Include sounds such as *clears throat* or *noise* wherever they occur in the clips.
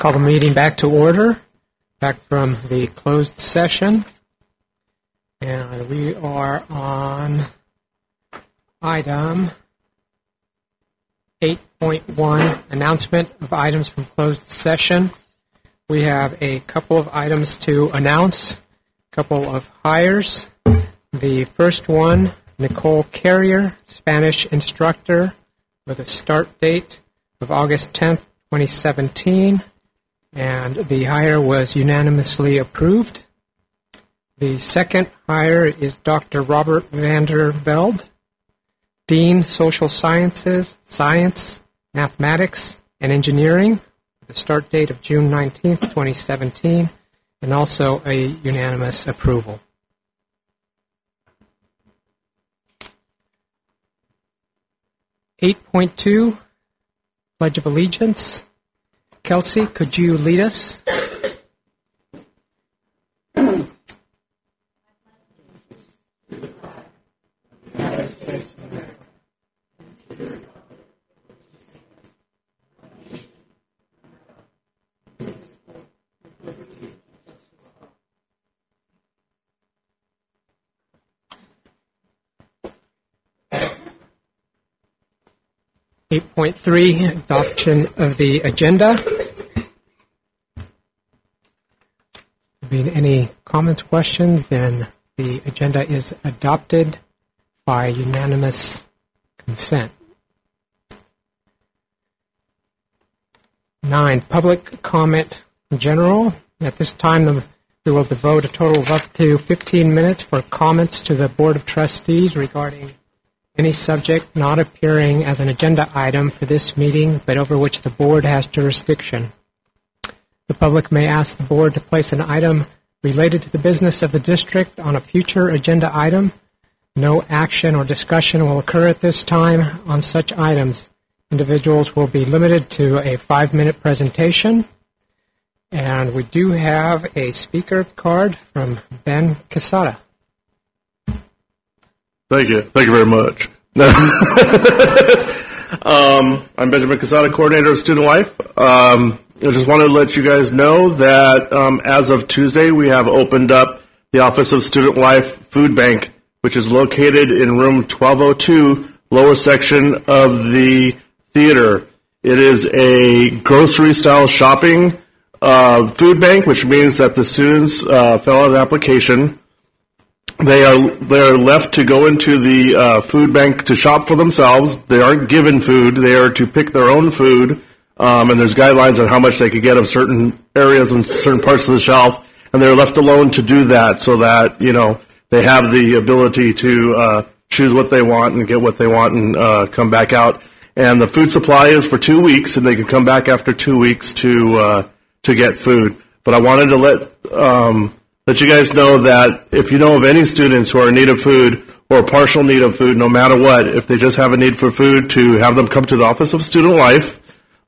Call the meeting back to order, back from the closed session. And we are on item 8.1, announcement of items from closed session. We have a couple of items to announce, a couple of hires. The first one, Nicole Carrier, Spanish instructor, with a start date of August 10th, 2017, and the hire was unanimously approved. The second hire is Dr. Robert Vanderveld, Dean Social Sciences, Science, Mathematics, and Engineering, with a start date of June 19th, 2017, and also a unanimous approval. Eight point two, Pledge of Allegiance. Kelsey, could you lead us? Eight point three, adoption of the agenda. Being any comments, questions, then the agenda is adopted by unanimous consent. Nine, public comment general. At this time, the- we will devote a total of up to 15 minutes for comments to the Board of Trustees regarding any subject not appearing as an agenda item for this meeting, but over which the board has jurisdiction. The public may ask the board to place an item related to the business of the district on a future agenda item. No action or discussion will occur at this time on such items. Individuals will be limited to a five-minute presentation. And we do have a speaker card from Ben Casada. Thank you. Thank you very much. *laughs* um, I'm Benjamin Casada, coordinator of Student Life. Um, I just wanted to let you guys know that um, as of Tuesday, we have opened up the Office of Student Life Food Bank, which is located in room 1202, lower section of the theater. It is a grocery style shopping uh, food bank, which means that the students uh, fill out an application they are they are left to go into the uh, food bank to shop for themselves. They aren't given food; they are to pick their own food. Um, and there's guidelines on how much they could get of certain areas and certain parts of the shelf, and they're left alone to do that, so that you know they have the ability to uh, choose what they want and get what they want and uh, come back out. And the food supply is for two weeks, and they can come back after two weeks to uh, to get food. But I wanted to let um, let you guys know that if you know of any students who are in need of food or partial need of food, no matter what, if they just have a need for food, to have them come to the Office of Student Life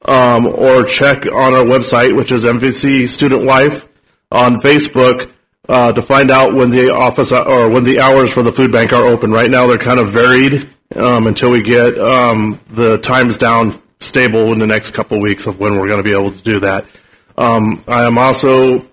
um, or check on our website, which is NVC Student Life on Facebook. Uh, to find out when the office or when the hours for the food bank are open. Right now, they're kind of varied um, until we get um, the times down stable in the next couple weeks of when we're going to be able to do that. Um, I am also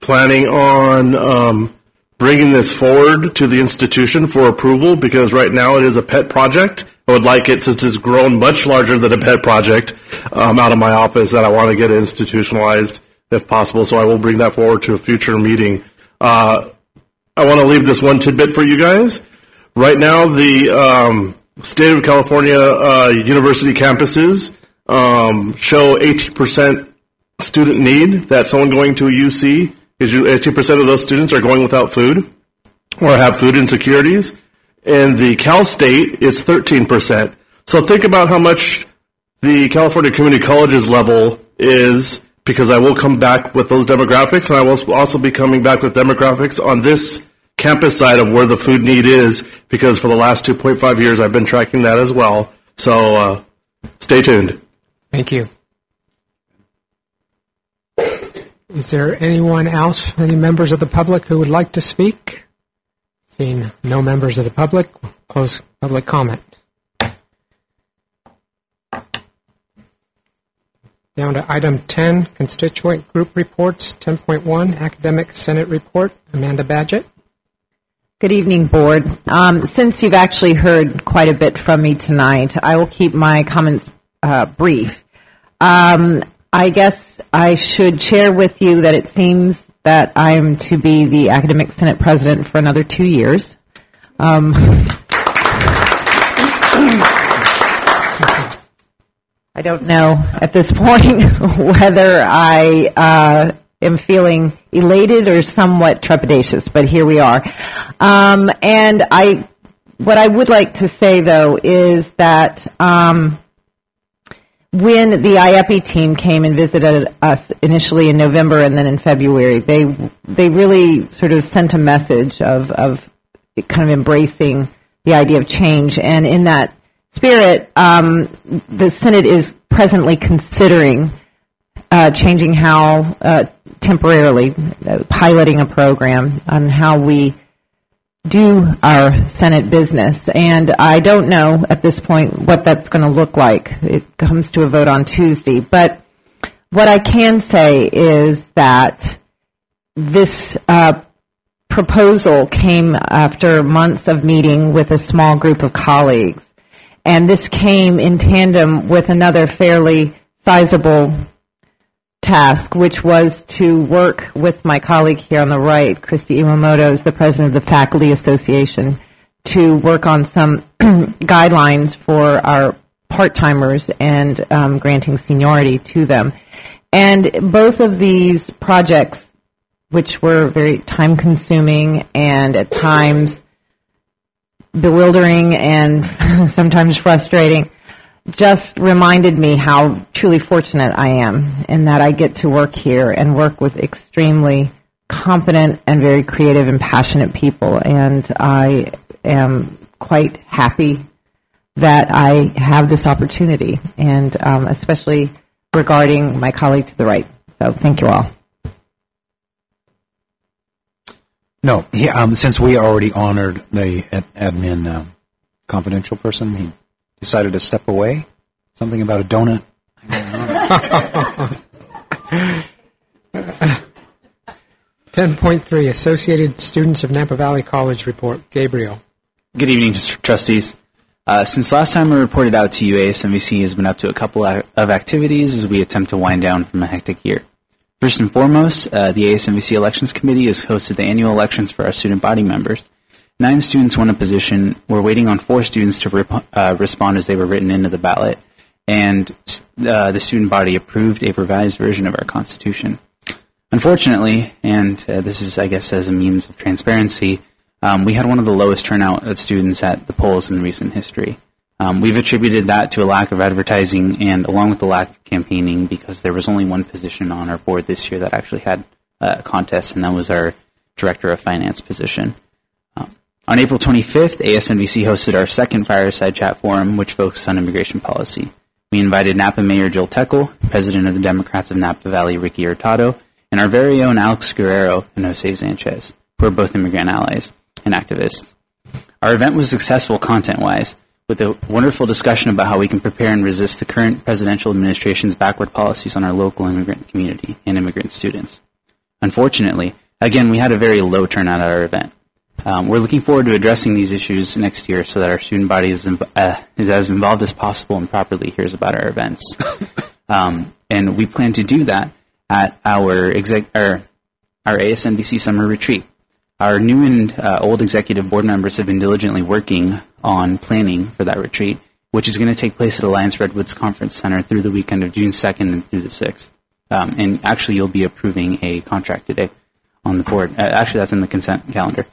planning on um, bringing this forward to the institution for approval because right now it is a pet project. I would like it, since it's grown much larger than a pet project, um, out of my office that I want to get it institutionalized if possible. So I will bring that forward to a future meeting. Uh, I want to leave this one tidbit for you guys. Right now, the um, state of California uh, university campuses um, show 18% student need that someone going to a UC is 18% of those students are going without food or have food insecurities. In the Cal State, it's 13%. So think about how much the California Community Colleges level is because I will come back with those demographics and I will also be coming back with demographics on this campus side of where the food need is because for the last 2.5 years I've been tracking that as well. So uh, stay tuned. Thank you. Is there anyone else, any members of the public who would like to speak? Seeing no members of the public, close public comment. Down to item 10, constituent group reports. 10.1, academic senate report. Amanda Badgett. Good evening, Board. Um, since you've actually heard quite a bit from me tonight, I will keep my comments uh, brief. Um, I guess I should share with you that it seems that I'm to be the Academic Senate President for another two years. Um, I don't know at this point *laughs* whether I uh, am feeling elated or somewhat trepidatious, but here we are. Um, and I, what I would like to say though is that um, when the IEPI team came and visited us initially in November and then in February, they they really sort of sent a message of of kind of embracing the idea of change, and in that spirit, um, the Senate is presently considering uh, changing how uh, temporarily uh, piloting a program on how we do our Senate business. And I don't know at this point what that's going to look like. It comes to a vote on Tuesday. But what I can say is that this uh, proposal came after months of meeting with a small group of colleagues. And this came in tandem with another fairly sizable task, which was to work with my colleague here on the right, Christy Iwamoto, is the president of the Faculty Association, to work on some *clears throat* guidelines for our part-timers and um, granting seniority to them. And both of these projects, which were very time-consuming and at times bewildering and *laughs* sometimes frustrating, just reminded me how truly fortunate I am in that I get to work here and work with extremely competent and very creative and passionate people. And I am quite happy that I have this opportunity, and um, especially regarding my colleague to the right. So thank you all. No, he, um, since we already honored the ad- admin uh, confidential person, he decided to step away. Something about a donut. Ten point three, Associated Students of Napa Valley College report. Gabriel. Good evening, trustees. Uh, since last time I reported out to you, ASNVC has been up to a couple of activities as we attempt to wind down from a hectic year. First and foremost, uh, the ASNVC Elections Committee has hosted the annual elections for our student body members. Nine students won a position. We're waiting on four students to rep- uh, respond as they were written into the ballot, and uh, the student body approved a revised version of our Constitution. Unfortunately, and uh, this is, I guess, as a means of transparency, um, we had one of the lowest turnout of students at the polls in recent history. Um, we've attributed that to a lack of advertising and along with the lack of campaigning because there was only one position on our board this year that actually had a contest, and that was our director of finance position. On April 25th, ASNVC hosted our second fireside chat forum, which focused on immigration policy. We invited Napa Mayor Jill Techel, President of the Democrats of Napa Valley Ricky Hurtado, and our very own Alex Guerrero and Jose Sanchez, who are both immigrant allies and activists. Our event was successful content-wise, with a wonderful discussion about how we can prepare and resist the current presidential administration's backward policies on our local immigrant community and immigrant students. Unfortunately, again, we had a very low turnout at our event. Um, we're looking forward to addressing these issues next year so that our student body is, uh, is as involved as possible and properly hears about our events. *laughs* um, and we plan to do that at our, exec- our, our ASNVC summer retreat. Our new and uh, old executive board members have been diligently working on planning for that retreat, which is going to take place at Alliance Redwoods Conference Center through the weekend of June 2nd and through the 6th. Um, and actually, you'll be approving a contract today on the board. Uh, actually, that's in the consent calendar.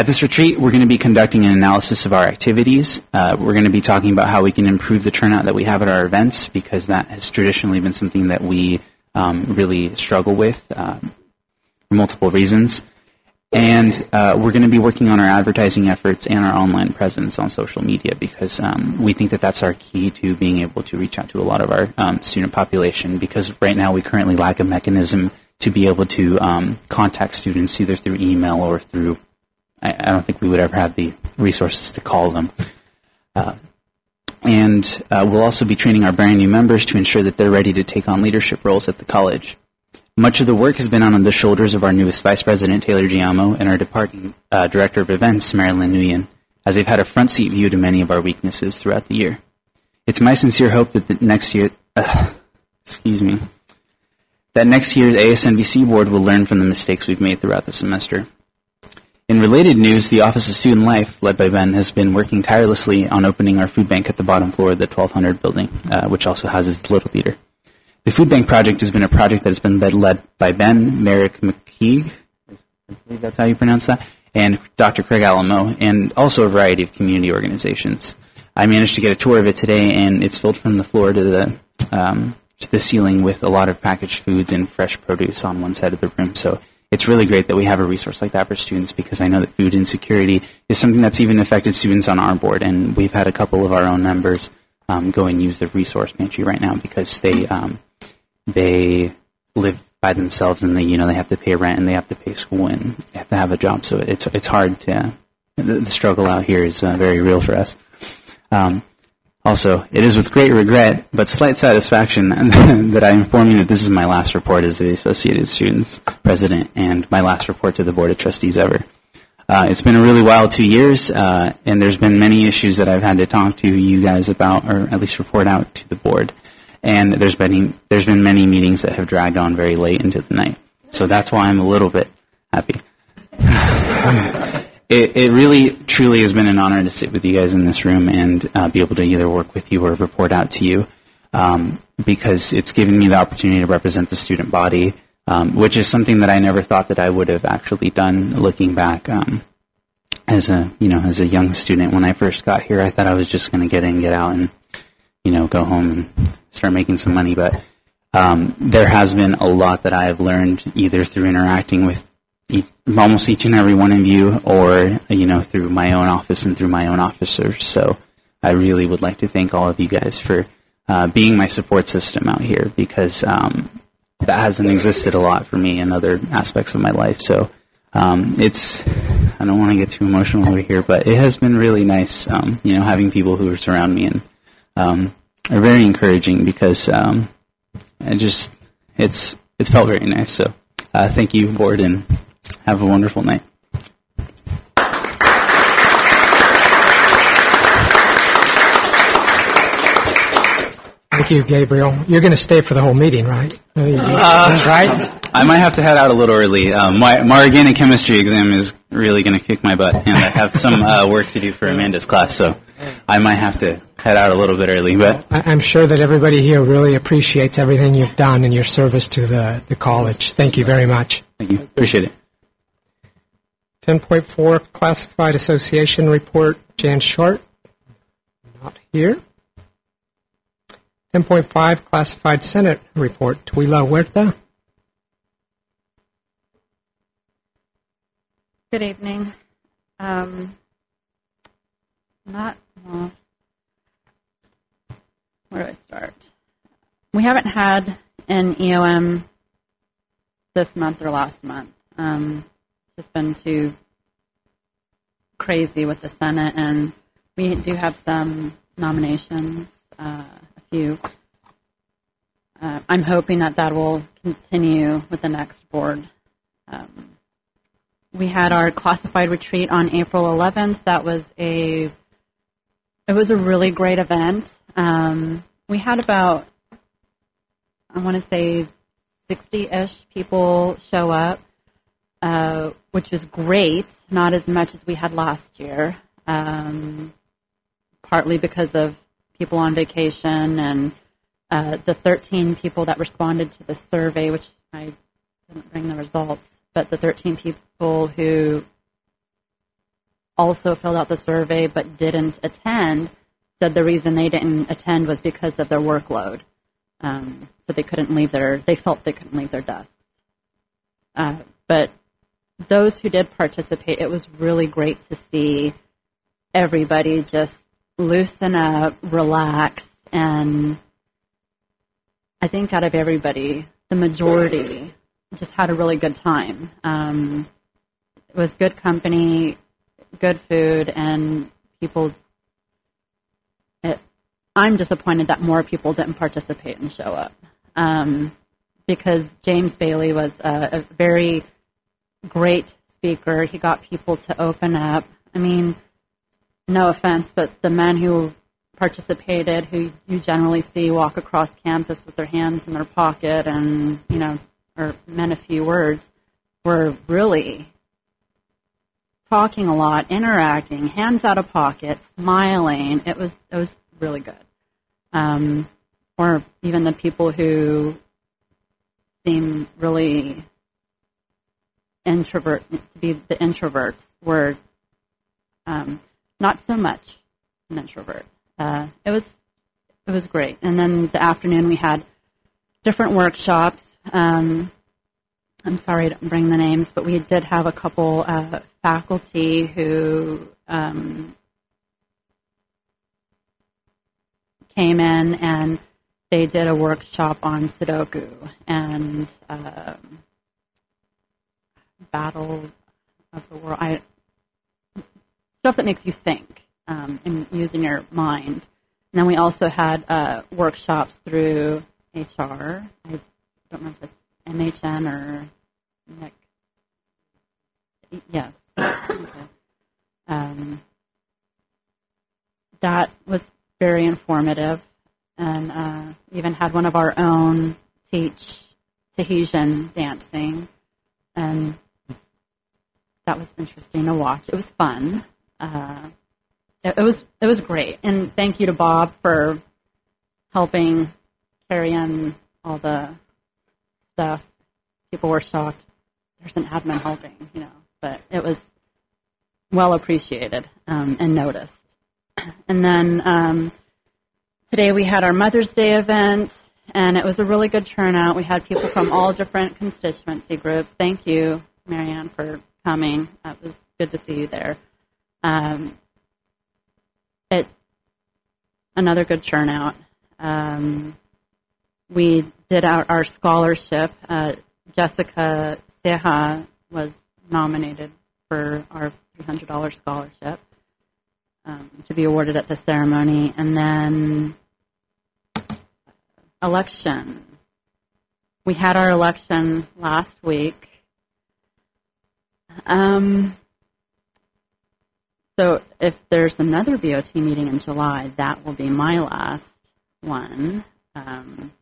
At this retreat, we're going to be conducting an analysis of our activities. Uh, we're going to be talking about how we can improve the turnout that we have at our events because that has traditionally been something that we um, really struggle with uh, for multiple reasons. And uh, we're going to be working on our advertising efforts and our online presence on social media because um, we think that that's our key to being able to reach out to a lot of our um, student population. Because right now we currently lack a mechanism to be able to um, contact students either through email or through. I, I, don't think we would ever have the resources to call them. Uh, and uh, we'll also be training our brand new members to ensure that they're ready to take on leadership roles at the college. Much of the work has been on the shoulders of our newest Vice President, Taylor Giamo, and our departing uh, Director of Events, Marilyn Nguyen, as they've had a front seat view to many of our weaknesses throughout the year. It's my sincere hope that the next year, uh, excuse me, that next year's ASNVC board will learn from the mistakes we've made throughout the semester. In related news, the Office of Student Life, led by Ben, has been working tirelessly on opening our food bank at the bottom floor of the 1200 building, uh, which also houses the Little Theater. The food bank project has been a project that has been led by Ben Merrick McKeague, I believe that's how you pronounce that, and Dr. Craig Alamo, and also a variety of community organizations. I managed to get a tour of it today, and it's filled from the floor to the um, to the ceiling with a lot of packaged foods and fresh produce on one side of the room. So it's really great that we have a resource like that for students because I know that food insecurity is something that's even affected students on our board, and we've had a couple of our own members um, go and use the resource pantry right now because they um, they live by themselves and they you know they have to pay rent and they have to pay school and they have to have a job. So it's it's hard to the, struggle out here is uh, very real for us. Um, also, it is with great regret, but slight satisfaction, *laughs* that I inform you that this is my last report as the Associated Students President and my last report to the Board of Trustees ever. Uh, it's been a really wild two years, uh, and there's been many issues that I've had to talk to you guys about, or at least report out to the board. And there's been there's been many meetings that have dragged on very late into the night. So that's why I'm a little bit happy. *laughs* it, it really truly has been an honor to sit with you guys in this room and uh, be able to either work with you or report out to you um, because it's given me the opportunity to represent the student body, um, which is something that I never thought that I would have actually done looking back. Um, as a you know as a young student when I first got here, I thought I was just going to get in, get out, and you know go home and start making some money. But um, there has been a lot that I have learned either through interacting with almost each and every one of you, or you know, through my own office and through my own officers. So I really would like to thank all of you guys for uh, being my support system out here because um, that hasn't existed a lot for me in other aspects of my life. So um, it's I don't want to get too emotional over here, but it has been really nice, um, you know, having people who are surround me and um, are very encouraging because um, I just it's it's felt very nice. So uh, thank you, board, and have a wonderful night. Thank you, Gabriel. You're going to stay for the whole meeting, right? Uh, That's right. I might have to head out a little early. Um, my, my organic chemistry exam is really going to kick my butt, and I have some uh, work to do for Amanda's class, so I might have to head out a little bit early. But I- I'm sure that everybody here really appreciates everything you've done in your service to the, the college. Thank you very much. thank you, appreciate it. 10.4 Classified Association Report, Jan Short. Not here. 10.5 Classified Senate Report, Tuila Huerta. Good evening. Um, not well. Where do I start? We haven't had an EOM this month or last month. Um, just been too crazy with the Senate, and we do have some nominations, uh, a few. Uh, I'm hoping that that will continue with the next board. Um, we had our classified retreat on April 11th. That was a it was a really great event. Um, we had about I want to say 60-ish people show up, uh, which was great. Not as much as we had last year, um, partly because of people on vacation and uh, the 13 people that responded to the survey, which I didn't bring the results, but the 13 people who also filled out the survey but didn't attend said the reason they didn't attend was because of their workload. Um, so they couldn't leave their, they felt they couldn't leave their desk. Uh, but those who did participate, it was really great to see everybody just loosen up, relax, and I think out of everybody, the majority just had a really good time. Um, it was good company, good food, and people. It, I'm disappointed that more people didn't participate and show up. Um, because James Bailey was a, a very great speaker. He got people to open up. I mean, no offense, but the men who participated, who you generally see walk across campus with their hands in their pocket and, you know, or meant a few words, were really talking a lot, interacting, hands out of pocket, smiling. It was it was really good. Um, or even the people who seem really introvert to be the introverts were um, not so much an introvert. Uh, it was it was great. And then the afternoon we had different workshops. Um, I'm sorry I didn't bring the names, but we did have a couple uh, faculty who um, came in and they did a workshop on Sudoku and um, Battle of the World. I, stuff that makes you think um, and using your mind. And then we also had uh, workshops through HR. I don't remember if it's MHN or Nick. Yes. Okay. Um, that was very informative, and uh, even had one of our own teach Tahitian dancing, and that was interesting to watch. It was fun. Uh, it, it was it was great, and thank you to Bob for helping carry in all the stuff. People were shocked. There's an admin helping, you know, but it was well appreciated um, and noticed. And then um, today we had our Mother's Day event, and it was a really good turnout. We had people from all different constituency groups. Thank you, Marianne, for coming. It was good to see you there. Um, it another good turnout. Um, we did our, our scholarship. Uh, Jessica Seha was nominated for our $300 scholarship um, to be awarded at the ceremony. And then election. We had our election last week. Um, so if there's another BOT meeting in July, that will be my last one. Um,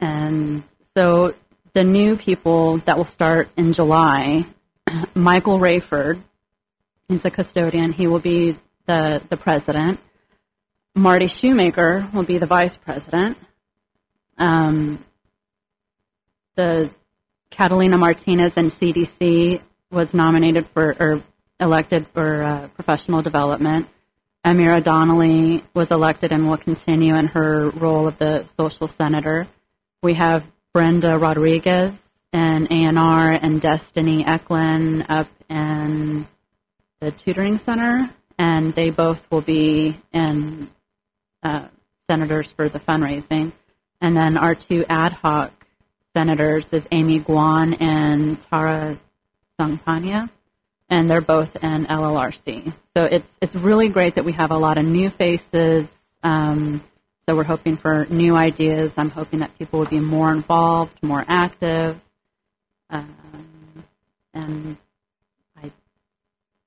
and so the new people that will start in July, *clears throat* Michael Rayford, he's a custodian. He will be the, the president. Marty Shoemaker will be the vice president. Um, the Catalina Martinez and CDC was nominated for or elected for uh, professional development. Amira Donnelly was elected and will continue in her role of the social senator. We have Brenda Rodriguez and ANR and Destiny Eklund up in the tutoring center, and they both will be in uh, senators for the fundraising. And then our two ad hoc senators is Amy Guan and Tara Sangpania, and they're both in LLRC. So it's it's really great that we have a lot of new faces. Um, so we're hoping for new ideas. I'm hoping that people will be more involved, more active, um, and I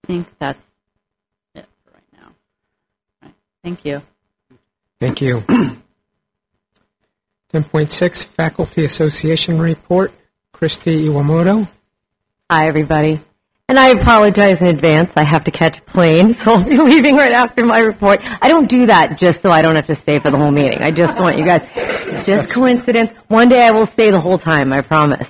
think that's it for right now. Thank you. Thank you. *clears throat* 10.6 Faculty Association Report. Christy Iwamoto. Hi, everybody. And I apologize in advance. I have to catch a plane, *laughs* so I'll be leaving right after my report. I don't do that just so I don't have to stay for the whole meeting. I just want you guys, just coincidence. One day I will stay the whole time, I promise.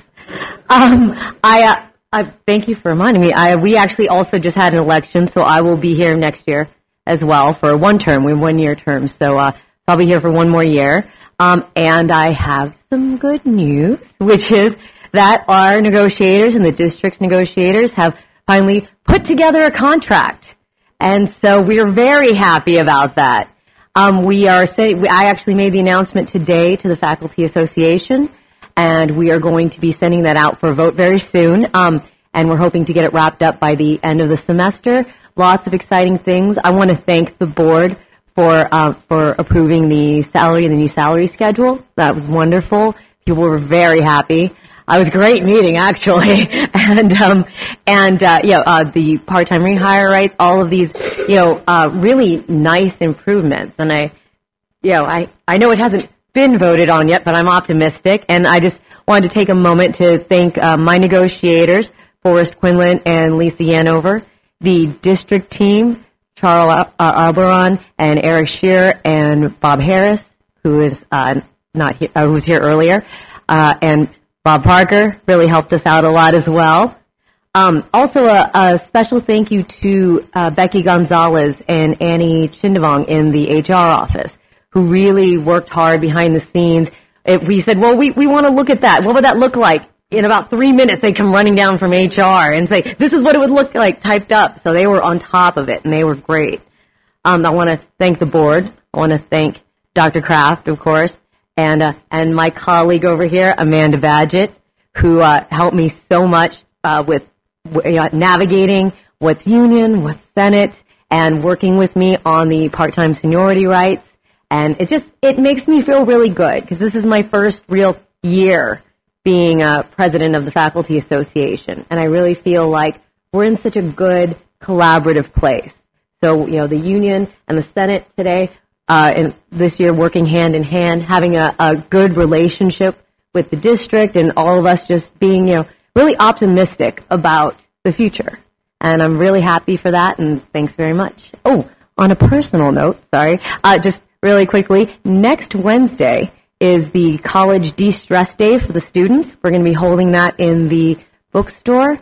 Um, I, uh, I thank you for reminding me. I, we actually also just had an election, so I will be here next year as well for one term. We one year terms, so uh, I'll be here for one more year. Um, and I have some good news, which is that our negotiators and the district's negotiators have finally put together a contract. And so we are very happy about that. Um, we are say, I actually made the announcement today to the Faculty Association, and we are going to be sending that out for a vote very soon. Um, and we're hoping to get it wrapped up by the end of the semester. Lots of exciting things. I want to thank the board for uh, for approving the salary and the new salary schedule. That was wonderful. People were very happy. I was a great meeting actually, *laughs* and um, and uh, you know uh, the part-time rehire rights, all of these you know uh, really nice improvements, and I you know I I know it hasn't been voted on yet, but I'm optimistic, and I just wanted to take a moment to thank uh, my negotiators, Forrest Quinlan and Lisa Yanover, the district team, Charles uh, Alberon and Eric Shear and Bob Harris, who is uh, not here, uh, who was here earlier, uh, and Bob Parker really helped us out a lot as well. Um, also, a, a, special thank you to uh, Becky Gonzalez and Annie Chindavong in the HR office, who really worked hard behind the scenes. It, we said, well, we, we want to look at that. What would that look like? In about three minutes, they come running down from HR and say, this is what it would look like typed up. So they were on top of it, and they were great. Um, I want to thank the board. I want to thank Dr. Kraft, of course, and uh, and my colleague over here, Amanda Badgett, who uh, helped me so much uh, with uh, navigating what's union, what's Senate, and working with me on the part-time seniority rights. And it just it makes me feel really good because this is my first real year being a president of the faculty association, and I really feel like we're in such a good collaborative place. So you know the union and the Senate today uh, in this year working hand in hand, having a, a good relationship with the district, and all of us just being, you know, really optimistic about the future. And I'm really happy for that, and thanks very much. Oh, on a personal note, sorry, uh, just really quickly, next Wednesday is the college de-stress day for the students. We're going to be holding that in the bookstore,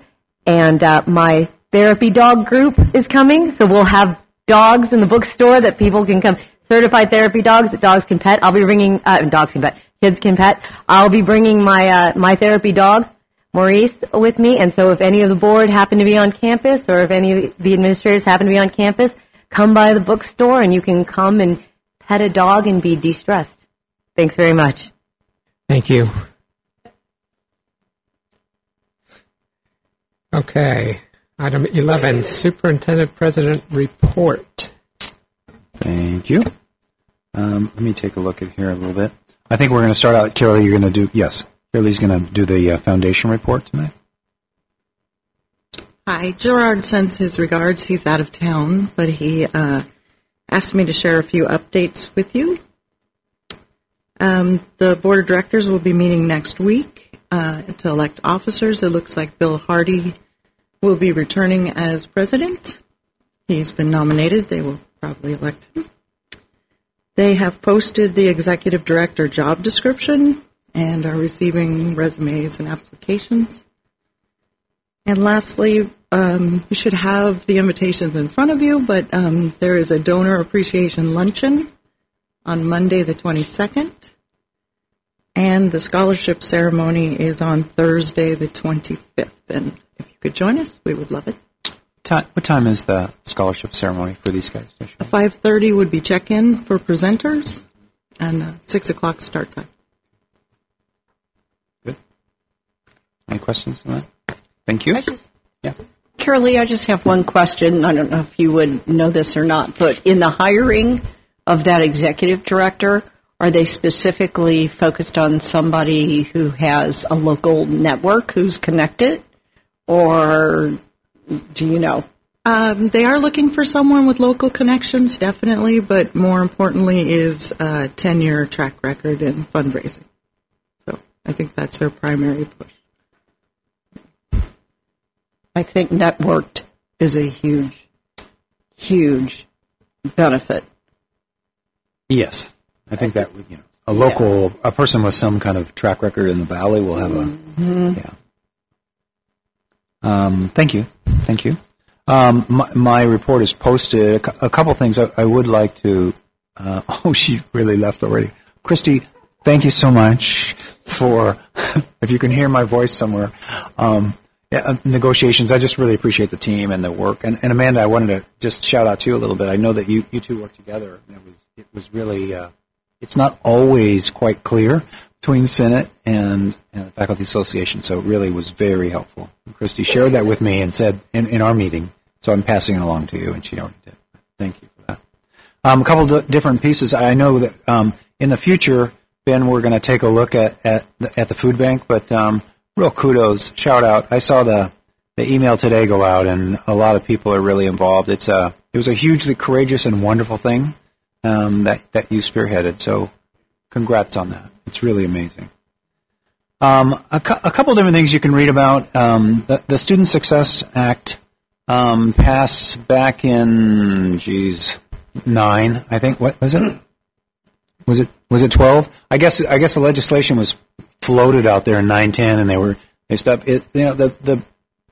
and uh, my therapy dog group is coming, so we'll have dogs in the bookstore that people can come certified therapy dogs that dogs can pet. I'll be bringing uh, dogs can pet, kids can pet. I'll be bringing my uh, my therapy dog, Maurice, with me. And so, if any of the board happen to be on campus, or if any of the administrators happen to be on campus, come by the bookstore and you can come and pet a dog and be de-stressed. Thanks very much. Thank you. Okay. Item 11, Superintendent President Report. Thank you. Um, let me take a look at here a little bit. I think we're going to start out. Carol, you're going to do yes. Carol's going to do the uh, foundation report tonight. Hi, Gerard sends his regards. He's out of town, but he uh, asked me to share a few updates with you. Um, the board of directors will be meeting next week uh, to elect officers. It looks like Bill Hardy will be returning as president. He's been nominated. They will probably elect him. They have posted the executive director job description and are receiving resumes and applications. And lastly, um, you should have the invitations in front of you, but um, there is a donor appreciation luncheon on Monday, the 22nd. And the scholarship ceremony is on Thursday, the 25th. And if you could join us, we would love it. Time, what time is the scholarship ceremony for these guys? Five thirty would be check-in for presenters, and uh, six o'clock start time. Good. Any questions on that? Thank you. I just, yeah. Carolee, I just have one question. I don't know if you would know this or not, but in the hiring of that executive director, are they specifically focused on somebody who has a local network who's connected, or do you know? Um, they are looking for someone with local connections, definitely, but more importantly is a 10 year track record in fundraising. So I think that's their primary push. I think networked is a huge, huge benefit. Yes. I think that, you know, a local, a person with some kind of track record in the valley will have a, mm-hmm. yeah. Um, thank you. Thank you. Um, my, my, report is posted. A, a couple things I, I, would like to. Uh, *laughs* oh, she really left already. Christy, thank you so much for. *laughs* if you can hear my voice somewhere, um, yeah, uh, negotiations. I just really appreciate the team and the work. And, and, Amanda, I wanted to just shout out to you a little bit. I know that you, you two work together. And it was it was really. Uh, it's not always quite clear, between Senate and, and the Faculty Association. So it really was very helpful. And Christy shared that with me and said in, in our meeting, so I'm passing it along to you, and she already did. Thank you for that. Um, a couple of different pieces. I know that um, in the future, Ben, we're going to take a look at at the, at the food bank. But um, real kudos, shout out. I saw the the email today go out, and a lot of people are really involved. It's a it was a hugely courageous and wonderful thing um, that that you spearheaded. So, congrats on that. It's really amazing. Um, a, cou- a couple different things you can read about. Um, the, the Student Success Act um, passed back in, geez, nine, I think. What was it? Was it was it twelve? I guess I guess the legislation was floated out there in nine ten, and they were they stopped. It, you know the the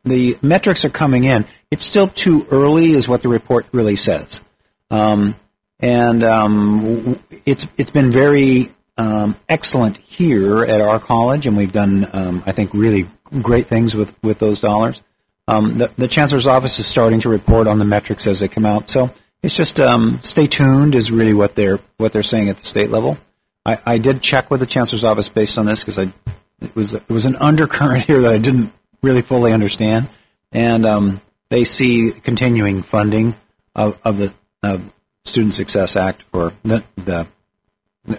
the metrics are coming in. It's still too early, is what the report really says. Um, and um, it's it's been very um, excellent here at our college, and we've done um, I think really great things with with those dollars. Um, the, the chancellor's office is starting to report on the metrics as they come out, so it's just um, stay tuned is really what they're what they're saying at the state level. I, I did check with the chancellor's office based on this because I it was it was an *laughs* undercurrent here that I didn't really fully understand, and um, they see continuing funding of, of the uh, Student Success Act for the, the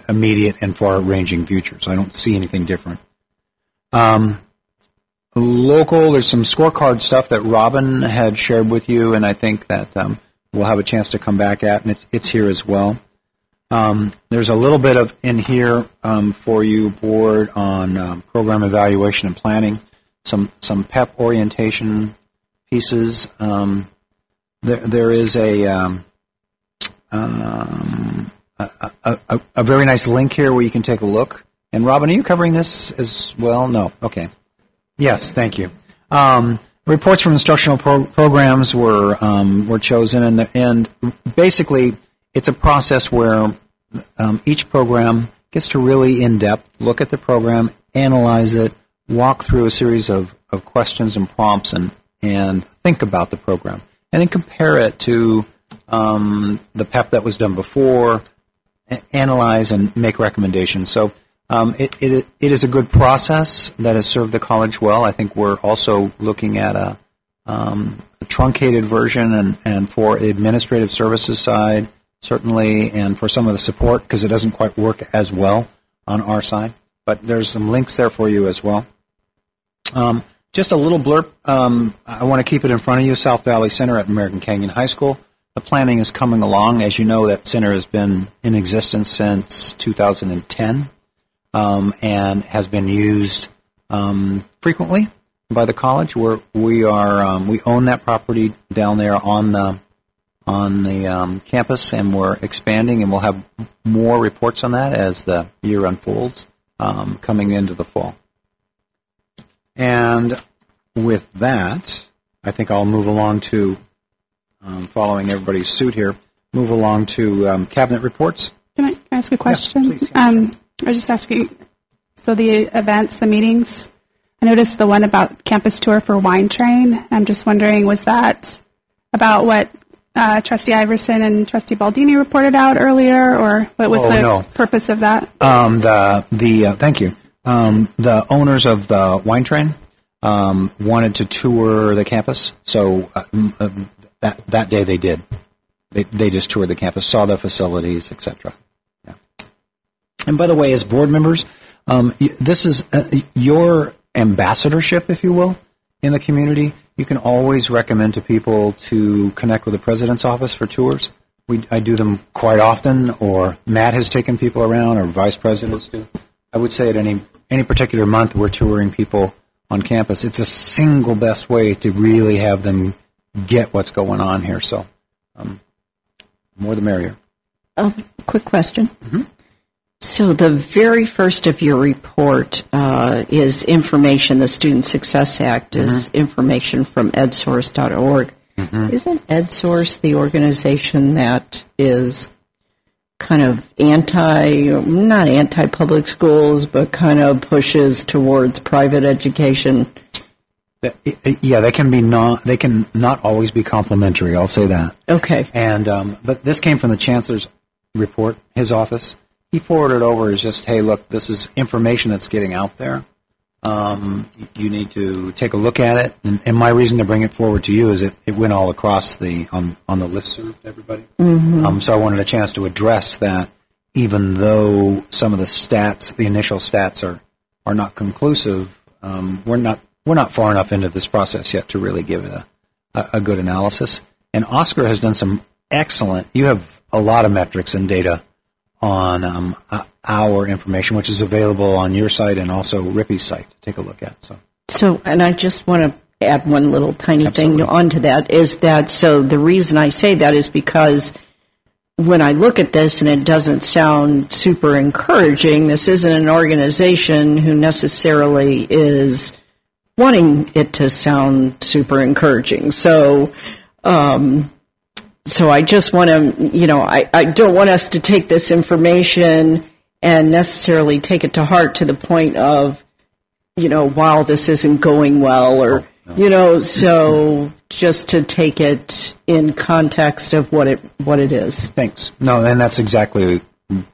immediate and far-ranging future. So I don't see anything different. Um, local, there's some scorecard stuff that Robin had shared with you, and I think that um, we'll have a chance to come back at, and it's it's here as well. Um, there's a little bit of in here um, for you, board, on um, program evaluation and planning, some some PEP orientation pieces. Um, there there is a um, a, a, a, very nice link here where you can take a look. And Robin, are you covering this as well? No. Okay. Yes, thank you. Um, reports from instructional pro- programs were um, were chosen, and and basically, it's a process where um, each program gets to really in depth look at the program, analyze it, walk through a series of, of questions and prompts, and and think about the program, and then compare it to um, the PEP that was done before, analyze and make recommendations. So um, it, it, it is a good process that has served the college well. I think we're also looking at a, um, a truncated version and, and for administrative services side, certainly, and for some of the support because it doesn't quite work as well on our side. But there's some links there for you as well. Um, just a little blurb. Um, I want to keep it in front of you. South Valley Center at American Canyon High School. The planning is coming along. As you know, that center has been in existence since 2010 um, and has been used um, frequently by the college. We're, we are um, we own that property down there on the on the um, campus, and we're expanding, and we'll have more reports on that as the year unfolds um, coming into the fall. And with that, I think I'll move along to um, following everybody's suit here. Move along to um, cabinet reports. Can I, can I ask a question? please, um, I was just asking. So the events, the meetings. I noticed the one about campus tour for Wine Train. I'm just wondering, was that about what uh, Trustee Iverson and Trustee Baldini reported out earlier, or what was Oh, the no. purpose of that? Um, the the uh, thank you. Um, the owners of the wine train um, wanted to tour the campus, so uh, uh, that that day they did. They they just toured the campus, saw the facilities, etc. Yeah. And by the way, as board members, um, this is uh, your ambassadorship, if you will, in the community. You can always recommend to people to connect with the president's office for tours. We, I do them quite often, or Matt has taken people around, or vice presidents do. I would say at any any particular month, we're touring people on campus. It's a single best way to really have them get what's going on here. So, um, more the merrier. A quick question. So the very first of your report uh, is information. The Student Success Act is information from EdSource.org. Isn't EdSource the organization that is kind of anti, not anti-public schools, but kind of pushes towards private education? That- i- i- Yeah, they can be not. They can not always be complimentary. I'll say that. Okay. And um, but this came from the chancellor's report, his office. He forwarded over as just, hey, look, this is information that's getting out there Um, you need to take a look at it, and, and my reason to bring it forward to you is it, it went all across the on on the list to everybody. Um, so I wanted a chance to address that, even though some of the stats, the initial stats, are are not conclusive. Um, we're not we're not far enough into this process yet to really give it a, a, a good analysis. And Oscar has done some excellent. You have a lot of metrics and data on um, our information, which is available on your site and also Rippy's site to take a look at. So So, and I just want to add one little tiny Absolutely. thing onto that is that so the reason I say that is because when I look at this and it doesn't sound super encouraging, this isn't an organization who necessarily is wanting it to sound super encouraging. So, um, so I just want to, you know, I, I don't want us to take this information and necessarily take it to heart to the point of, you know, wow, this isn't going well, or, you know, so just to take it in context of what it what it is. thanks. No, and that's exactly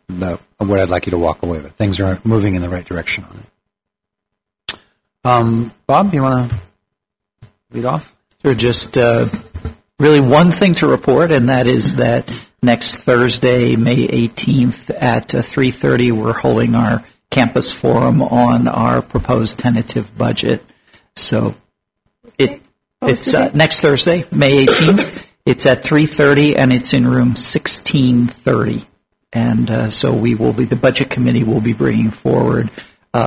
the, what I'd like you to walk away with. Things are moving in the right direction on it. Um, Bob, you want to lead off? Sure, just uh, really one thing to report, and that is that next Thursday, May 18th at uh, 3.30, we're holding our campus forum on our proposed tentative budget. So it it's uh, next Thursday, May 18th. It's at 3.30, and it's in room 1630. And uh, so we will be, the Budget Committee will be bringing forward uh,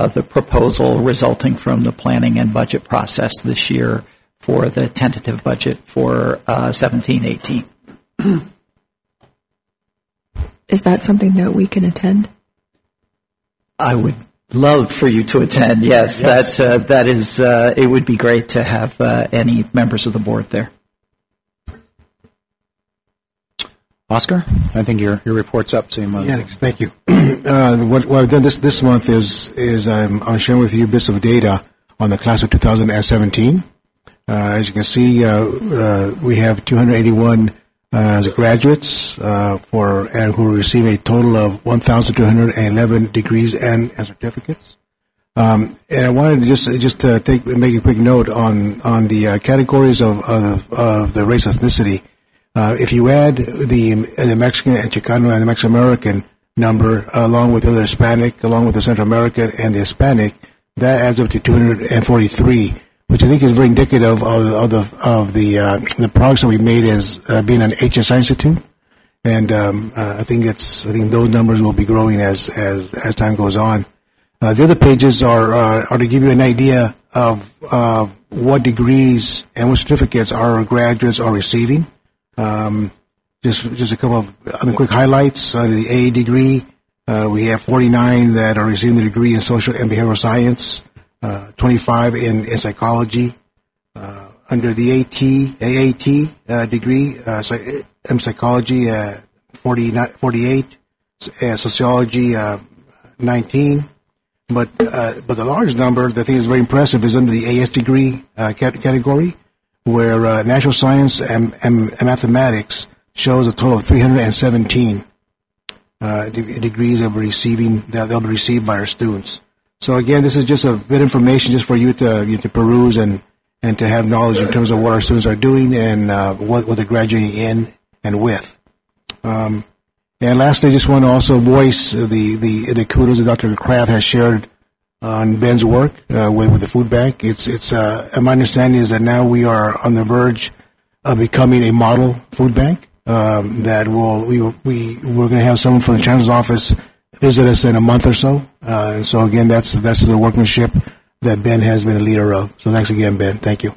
the proposal resulting from the planning and budget process this year for the tentative budget for uh, 17, 18. *clears throat* Is that something that we can attend? I would love for you to attend. Yes, that uh, that is. Uh, it would be great to have uh, any members of the board there. Oscar, I think your your report's up, so you. Yes, thank you. *clears throat* Uh, what, what I've done this, this month is is I'm, I'm sharing with you bits of data on the class of 2017. Uh, as you can see, uh, uh, we have 281 uh, graduates uh, for who receive a total of 1,211 degrees and, and certificates. Um, and I wanted to just just to take make a quick note on on the categories of, of of the race ethnicity. Uh, if you add the the Mexican and Chicano and the Mexican American number along with the other Hispanic, along with the Central American and the Hispanic, that adds up to 243, which I think is very indicative of, of the of the uh, the progress that we made as uh, being an HSI institute. And um, uh, I think it's I think those numbers will be growing as as as time goes on. Uh, the other pages are uh, are to give you an idea of what degrees and what certificates our graduates are receiving. Um, just just a couple of I mean, quick highlights. Under the A degree, uh, we have 49 that are receiving the degree in social and behavioral science, uh, 25 in, in psychology. Uh, under the AT AAT uh, degree, uh, in psychology, uh, 49 48, uh, sociology, uh, 19. But uh, but the large number that I think is very impressive is under the AS degree uh, cat- category, where uh, natural science and, and, and mathematics shows a total of 317 uh, de- degrees that receiving that they'll be received by our students. So again, this is just a bit of information just for you to you to peruse and and to have knowledge in terms of what our students are doing and uh, what what they're graduating in and with. Um, and lastly, I just want to also voice the the, the kudos that Dr. Kraft has shared on Ben's work uh, with, with the food bank. It's it's uh, my understanding is that now we are on the verge of becoming a model food bank. Um, that will we we we're going to have someone from the chancellor's office visit us in a month or so. Uh, and so again, that's that's the workmanship that Ben has been a leader of. So thanks again, Ben. Thank you.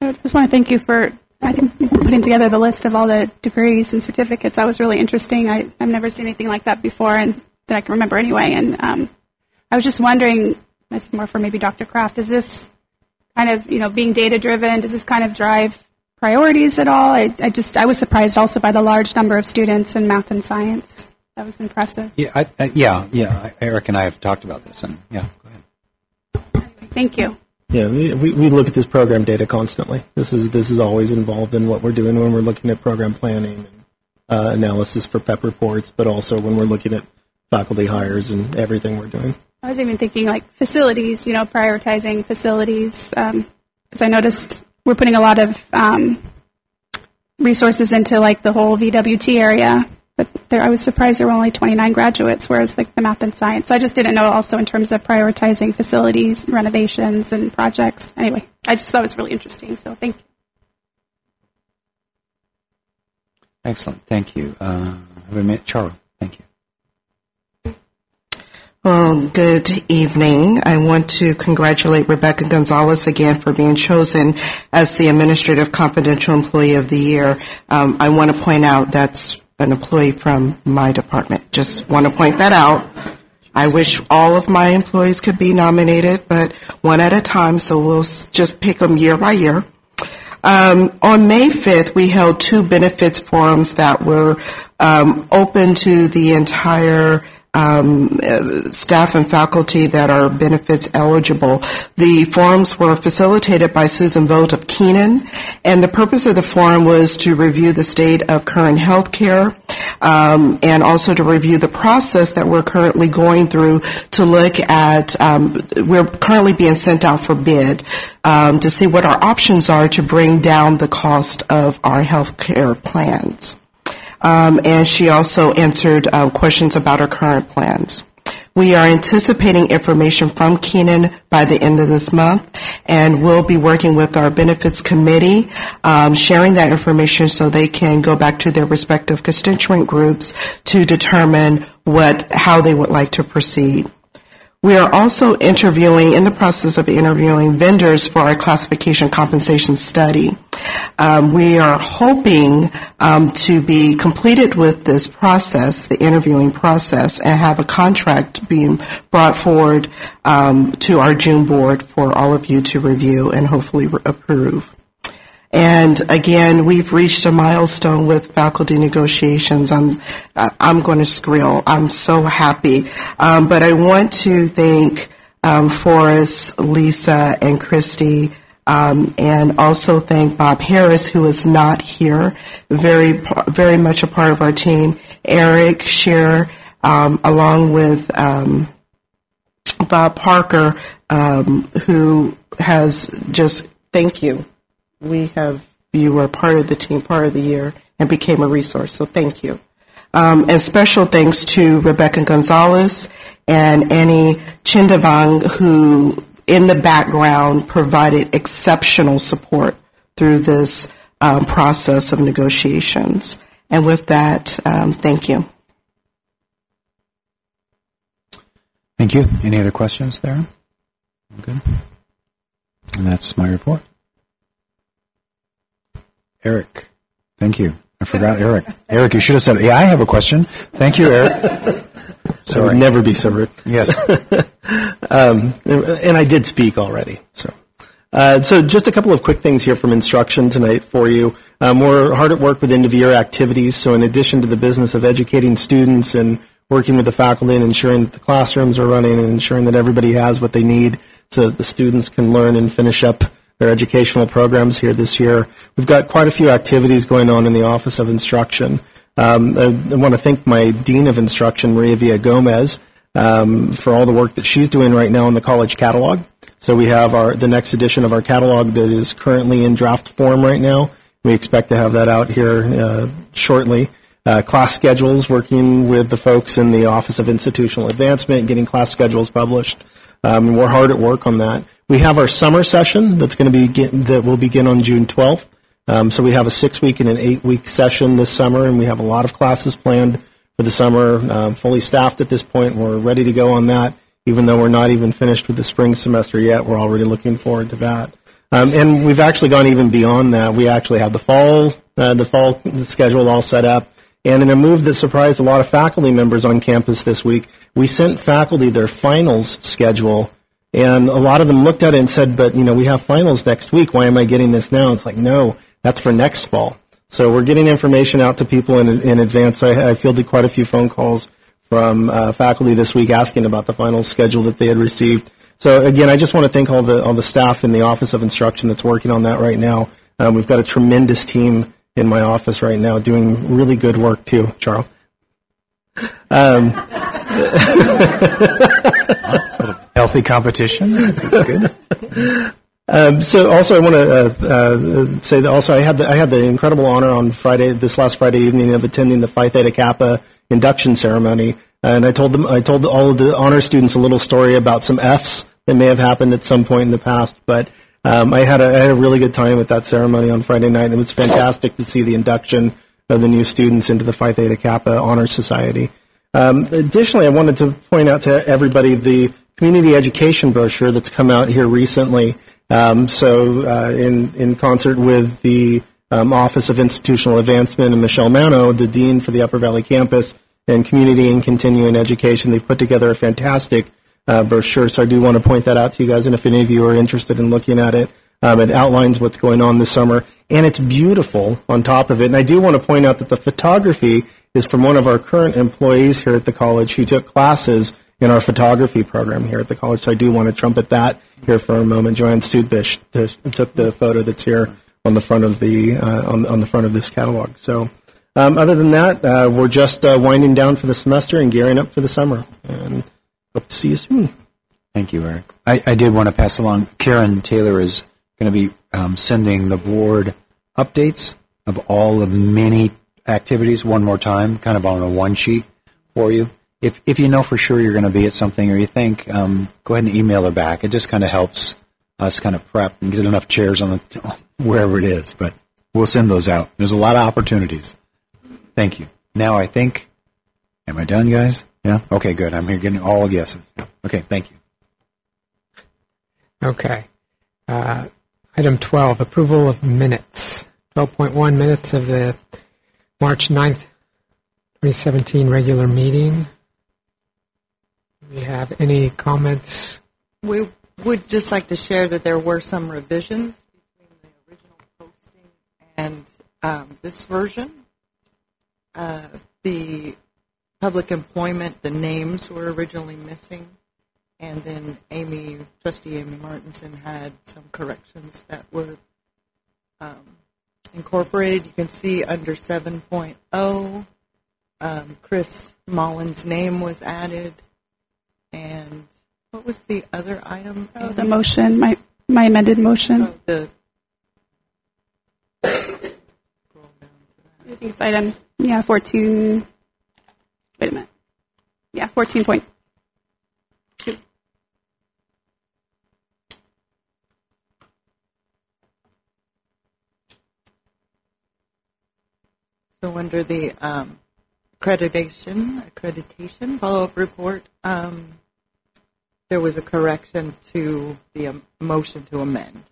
I just want to thank you for I think putting together the list of all the degrees and certificates. That was really interesting. I, I've never seen anything like that before, and that I can remember anyway. And um, I was just wondering, this is more for maybe Dr. Kraft. Is this kind of you know being data driven? Does this kind of drive priorities at all? I, I just I was surprised also by the large number of students in math and science. That was impressive. Yeah, I, I, yeah, yeah. Eric and I have talked about this, and yeah, go ahead. Thank you. Yeah, we, we look at this program data constantly. This is this is always involved in what we're doing when we're looking at program planning and uh, analysis for PEP reports, but also when we're looking at faculty hires and everything we're doing. I was even thinking like facilities, you know, prioritizing facilities, because I noticed we're putting a lot of um, resources into like the whole VWT area. But there, I was surprised there were only 29 graduates, whereas like the math and science. So I just didn't know also in terms of prioritizing facilities, renovations, and projects. Anyway, I just thought it was really interesting. So thank you. Excellent. Thank you. Uh, have a minute. Charles, thank you. Well, good evening. I want to congratulate Rebecca Gonzalez again for being chosen as the Administrative Confidential Employee of the Year. Um, I want to point out that's an employee from my department. Just want to point that out. I wish all of my employees could be nominated, but one at a time, so we'll just pick them year by year. Um, on May 5th, we held two benefits forums that were um, open to the entire um, staff and faculty that are benefits eligible. The forums were facilitated by Susan Vogt of Keenan, and the purpose of the forum was to review the state of current health care um, and also to review the process that we're currently going through to look at, um, we're currently being sent out for bid um, to see what our options are to bring down the cost of our health care plans. Um, and she also answered uh, questions about her current plans. We are anticipating information from Keenan by the end of this month, and we'll be working with our benefits committee, um, sharing that information so they can go back to their respective constituent groups to determine what how they would like to proceed. We are also interviewing, in the process of interviewing vendors for our classification compensation study. Um, we are hoping um, to be completed with this process, the interviewing process, and have a contract being brought forward um, to our June board for all of you to review and hopefully re- approve. And again, we've reached a milestone with faculty negotiations. I'm, I'm going to squeal. I'm so happy. Um, but I want to thank um, Forrest, Lisa, and Christy, um, and also thank Bob Harris, who is not here, very, very much a part of our team. Eric Shearer, um, along with um, Bob Parker, um, who has just thank you. We have you were part of the team, part of the year, and became a resource. So thank you. Um, and special thanks to Rebecca Gonzalez and Annie Chindavang, who in the background provided exceptional support through this um, process of negotiations. And with that, um, thank you. Thank you. Any other questions there? Good. And that's my report. Eric, thank you. I forgot Eric. Eric, you should have said, "Yeah, I have a question." Thank you, Eric. *laughs* So I would never be so rude. Yes. *laughs* um, and I did speak already. So, uh, so just a couple of quick things here from instruction tonight for you. Um, we're hard at work with end of year activities. So, in addition to the business of educating students and working with the faculty and ensuring that the classrooms are running and ensuring that everybody has what they need so that the students can learn and finish up their educational programs here this year. We've got quite a few activities going on in the Office of Instruction. Um, I, I want to thank my Dean of Instruction, Maria Villa Gomez, um, for all the work that she's doing right now in the college catalog. So we have our the next edition of our catalog that is currently in draft form right now. We expect to have that out here uh, shortly. Uh, class schedules, working with the folks in the Office of Institutional Advancement, getting class schedules published. Um, we're hard at work on that. We have our summer session that's going to be that will begin on June 12th. Um, so we have a six-week and an eight-week session this summer, and we have a lot of classes planned for the summer, um, fully staffed at this point. We're ready to go on that, even though we're not even finished with the spring semester yet. We're already looking forward to that. Um, and we've actually gone even beyond that. We actually have the fall, uh, the fall schedule all set up. And in a move that surprised a lot of faculty members on campus this week, we sent faculty their finals schedule and a lot of them looked at it and said, but, you know, we have finals next week. Why am I getting this now? It's like, no, that's for next fall. So we're getting information out to people in, in advance. I, I fielded quite a few phone calls from uh, faculty this week asking about the final schedule that they had received. So again, I just want to thank all the all the staff in the Office of Instruction that's working on that right now. Um, we've got a tremendous team in my office right now doing really good work too, Charles. Um, *laughs* Healthy competition. This is *laughs* good. Um, so also I want to uh, uh, say that also I had the, I had the incredible honor on Friday this last Friday evening of attending the Phi Theta Kappa induction ceremony, and I told them I told all of the honor students a little story about some Fs that may have happened at some point in the past, but. Um, I had a I had a really good time with that ceremony on Friday night. It was fantastic to see the induction of the new students into the Phi Theta Kappa Honor Society. Um, additionally, I wanted to point out to everybody the community education brochure that's come out here recently. Um, so, uh, in in concert with the um, Office of Institutional Advancement and Michelle Mano, the dean for the Upper Valley campus, and Community and Continuing Education, they've put together a fantastic uh, brochure. So, I do want to point that out to you guys. And if any of you are interested in looking at it, um, it outlines what's going on this summer, and it's beautiful on top of it. And I do want to point out that the photography is from one of our current employees here at the college who took classes in our photography program here at the college. So I do want to trumpet that here for a moment. Joanne Stutbish took the photo that's here on the front of the uh, on, on the front of this catalog. So. Um, other than that, uh, we're just uh, winding down for the semester and gearing up for the summer. And hope to see you soon. Thank you, Eric. I, I did want to pass along. Karen Taylor is going to be um, sending the board updates of all the many activities one more time, kind of on a one sheet for you. If if you know for sure you're going to be at something or you think, um, go ahead and email her back. It just kind of helps us kind of prep and get enough chairs on the *laughs* wherever it is. But we'll send those out. There's a lot of opportunities. Thank you. Now I think, am I done, guys? Yeah. Okay, good. I'm here getting all guesses. Okay, thank you. Okay. Uh, item 12, approval of minutes. 12.1 minutes of the March 9th, 2017 regular meeting. Have any comments? We would just like to share that there were some revisions between the original posting and um, this version. Uh, the public employment, the names were originally missing, and then Amy, Trustee Amy Martinson, had some corrections that were um, incorporated. You can see under 7.0, um, Chris Mullen's name was added, what was the other item? Oh, the motion, my, my amended motion. Oh, the I think it's item, yeah, 14, wait a minute. Yeah, 14.2. So under the um, accreditation, accreditation follow-up report, um, there was a correction to the um, motion to amend.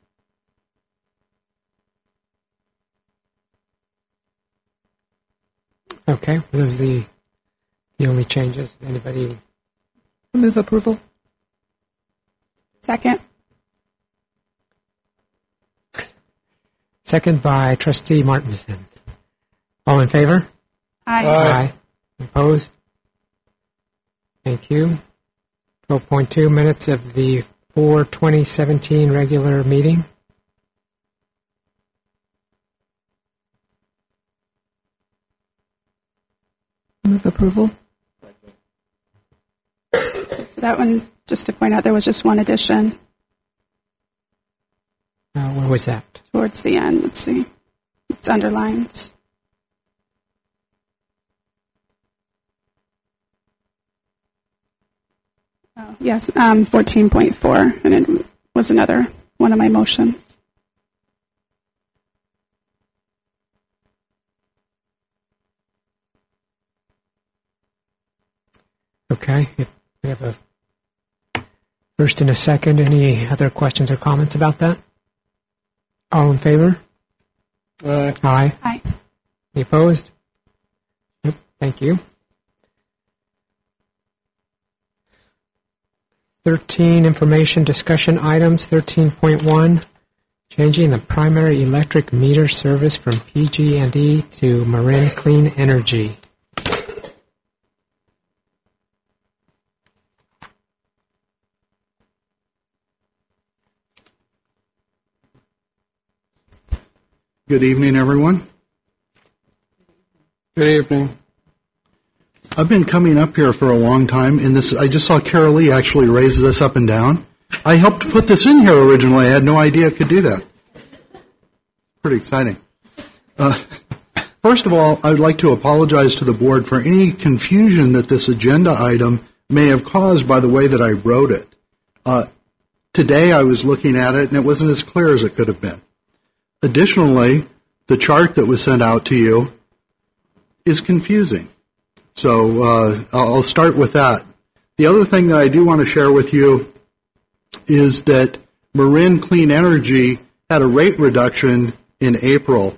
Okay, were those the the only changes? Anybody? Move approval. Second. Second by Trustee Martinson. All in favor? Aye. Aye. Opposed? Thank you. 12.2 minutes of the 4 2017 regular meeting. Move approval. So that one, just to point out, there was just one addition Uh, where was that? towards the end. Let's see. It's underlined. Oh, yes, um, 14.4, and it was another one of my motions. Okay. If we have a first and a second, any other questions or comments about that? All in favor? Aye. Aye. Aye. Any opposed? Nope. Thank you. 13 information discussion items. 13.1 changing the primary electric meter service from PG&E to Marin Clean Energy. Good evening, everyone. Good evening. I've been coming up here for a long time, and this I just saw Carol Lee actually raise this up and down. I helped put this in here originally. I had no idea it could do that. Pretty exciting. Uh, first of all, I would like to apologize to the board for any confusion that this agenda item may have caused by the way that I wrote it. Uh, today I was looking at it, and it wasn't as clear as it could have been. Additionally, the chart that was sent out to you is confusing. So uh, I'll start with that. The other thing that I do want to share with you is that Marin Clean Energy had a rate reduction in April.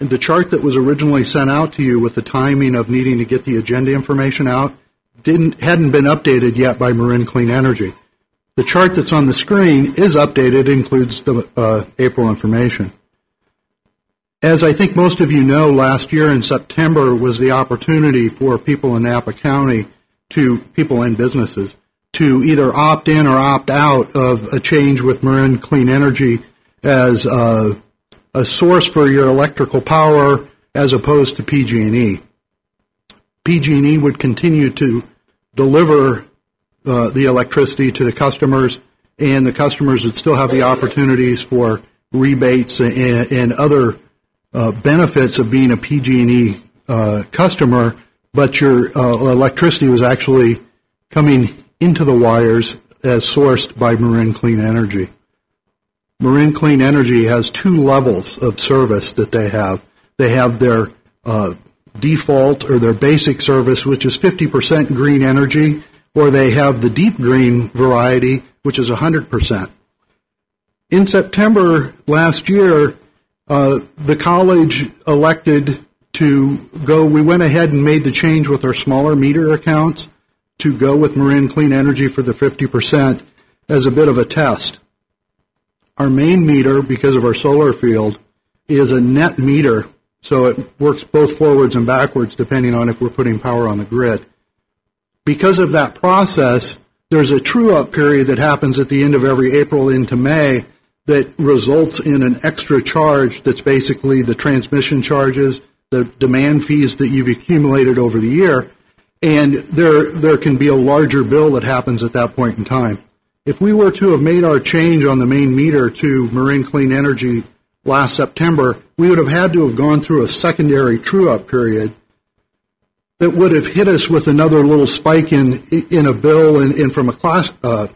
And the chart that was originally sent out to you with the timing of needing to get the agenda information out didn't hadn't been updated yet by Marin Clean Energy. The chart that's on the screen is updated, includes the uh, April information. As I think most of you know, last year in September was the opportunity for people in Napa County to people and businesses to either opt in or opt out of a change with Marin Clean Energy as a, a source for your electrical power as opposed to PG&E. PG&E would continue to deliver uh, the electricity to the customers, and the customers would still have the opportunities for rebates and, and other benefits of being a PG&E uh, customer, but your uh, electricity was actually coming into the wires as sourced by Marin Clean Energy. Marin Clean Energy has two levels of service that they have. They have their uh, default or their basic service, which is 50% green energy, or they have the deep green variety, which is 100%. In September last year, uh, Uh, the college elected to go, we went ahead and made the change with our smaller meter accounts to go with Marin Clean Energy for the 50% as a bit of a test. Our main meter, because of our solar field, is a net meter, so it works both forwards and backwards depending on if we're putting power on the grid. Because of that process, there's a true up period that happens at the end of every April into May that results in an extra charge that's basically the transmission charges, the demand fees that you've accumulated over the year, and there there can be a larger bill that happens at that point in time. If we were to have made our change on the main meter to Marin Clean Energy last September, we would have had to have gone through a secondary true up period that would have hit us with another little spike in in a bill and, and from a class, uh,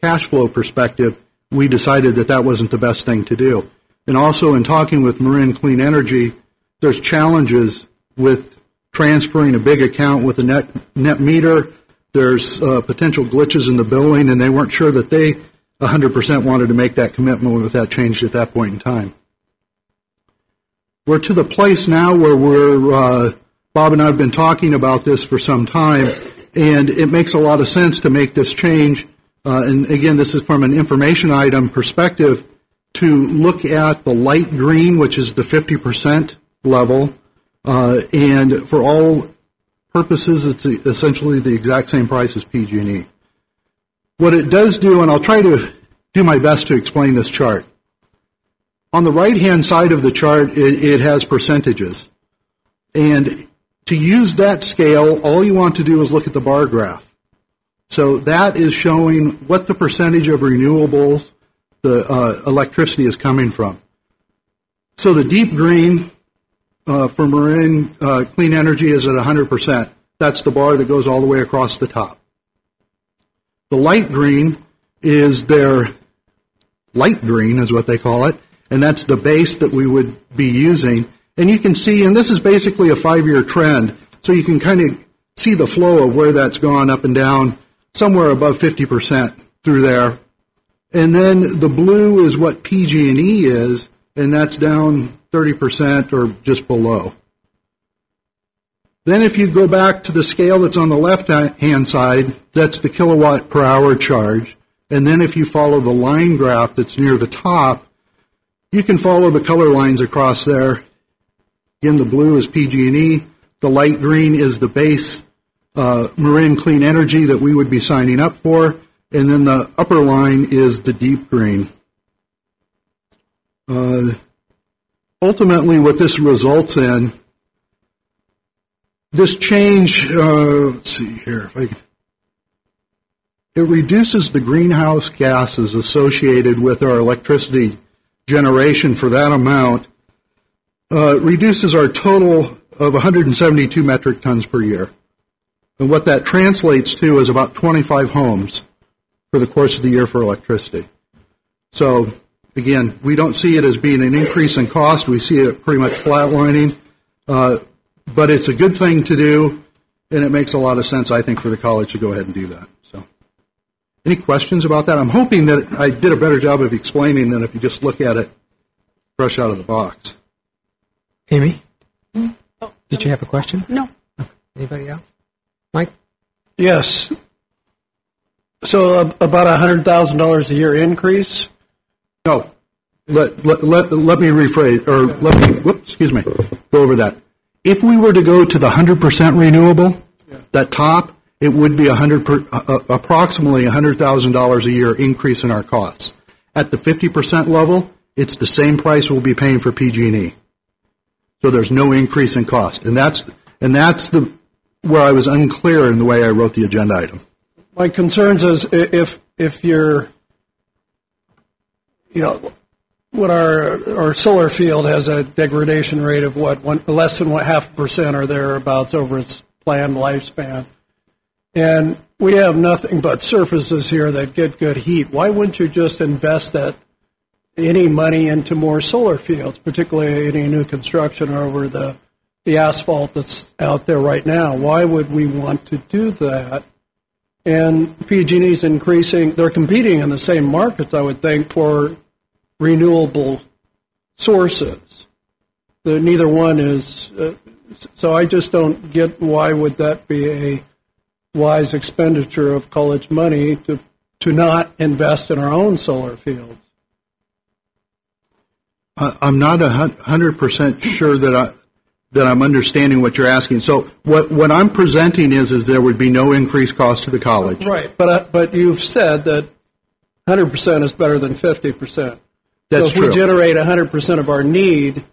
cash flow perspective, we decided that that wasn't the best thing to do. And also in talking with Marin Clean Energy, there's challenges with transferring a big account with a net net meter. There's uh, potential glitches in the billing, and they weren't sure that they 100% wanted to make that commitment with that change at that point in time. We're to the place now where we're, uh, Bob and I have been talking about this for some time, and it makes a lot of sense to make this change. Uh, and again, this is from an information item perspective to look at the light green, which is the 50% level, uh, and for all purposes, it's essentially the exact same price as PG&E. What it does do, and I'll try to do my best to explain this chart. On the right-hand side of the chart, it, it has percentages. And to use that scale, all you want to do is look at the bar graph. So that is showing what the percentage of renewables the uh, electricity is coming from. So the deep green uh, for Marin uh, clean energy is at 100%. That's the bar that goes all the way across the top. The light green is their light green, is what they call it, and that's the base that we would be using. And you can see, and this is basically a five year trend, so you can kind of see the flow of where that's gone up and down, somewhere above 50% through there. And then the blue is what PG&E is, and that's down 30% or just below. Then if you go back to the scale that's on the left hand side, that's the kilowatt per hour charge. And then if you follow the line graph that's near the top, you can follow the color lines across there. Again, the blue is PG&E. The light green is the base uh, Marin Clean Energy that we would be signing up for. And then the upper line is the deep green. Uh, ultimately, what this results in this change, uh, let's see here, if I can. It reduces the greenhouse gases associated with our electricity generation for that amount. Uh, reduces our total of 172 metric tons per year. And what that translates to is about 25 homes for the course of the year for electricity. So, again, we don't see it as being an increase in cost. We see it pretty much flatlining. Uh, but it's a good thing to do, and it makes a lot of sense, I think, for the college to go ahead and do that. So, any questions about that? I'm hoping that I did a better job of explaining than if you just look at it fresh out of the box. Amy? Did you have a question? No. Anybody else? Mike? Yes. So uh, about a hundred thousand dollars a year increase. No. Let, let, let, let me rephrase, or let me, whoops, excuse me, go over that. If we were to go to the 100% renewable, that top, it would be 100 per, uh, uh, approximately $100,000 a year increase in our costs. At the 50% level, it's the same price we'll be paying for PG&E. So there's no increase in cost. And that's, and that's the, where I was unclear in the way I wrote the agenda item. My concerns is if if you're, you know, what our our solar field has a degradation rate of what one, less than what half percent or thereabouts over its planned lifespan, and we have nothing but surfaces here that get good heat. Why wouldn't you just invest that any money into more solar fields, particularly any new construction over the the asphalt that's out there right now? Why would we want to do that? and PG&E's increasing. They're competing in the same markets, I would think, for renewable sources. The, neither one is. Uh, so I just don't get why would that be a wise expenditure of college money to to not invest in our own solar fields. I'm not hundred percent sure that I, that I'm understanding what you're asking. So what, what I'm presenting is, is there would be no increased cost to the college. Right, but uh, but you've said that 100% is better than 50%. That's so if true. we generate 100% of our need,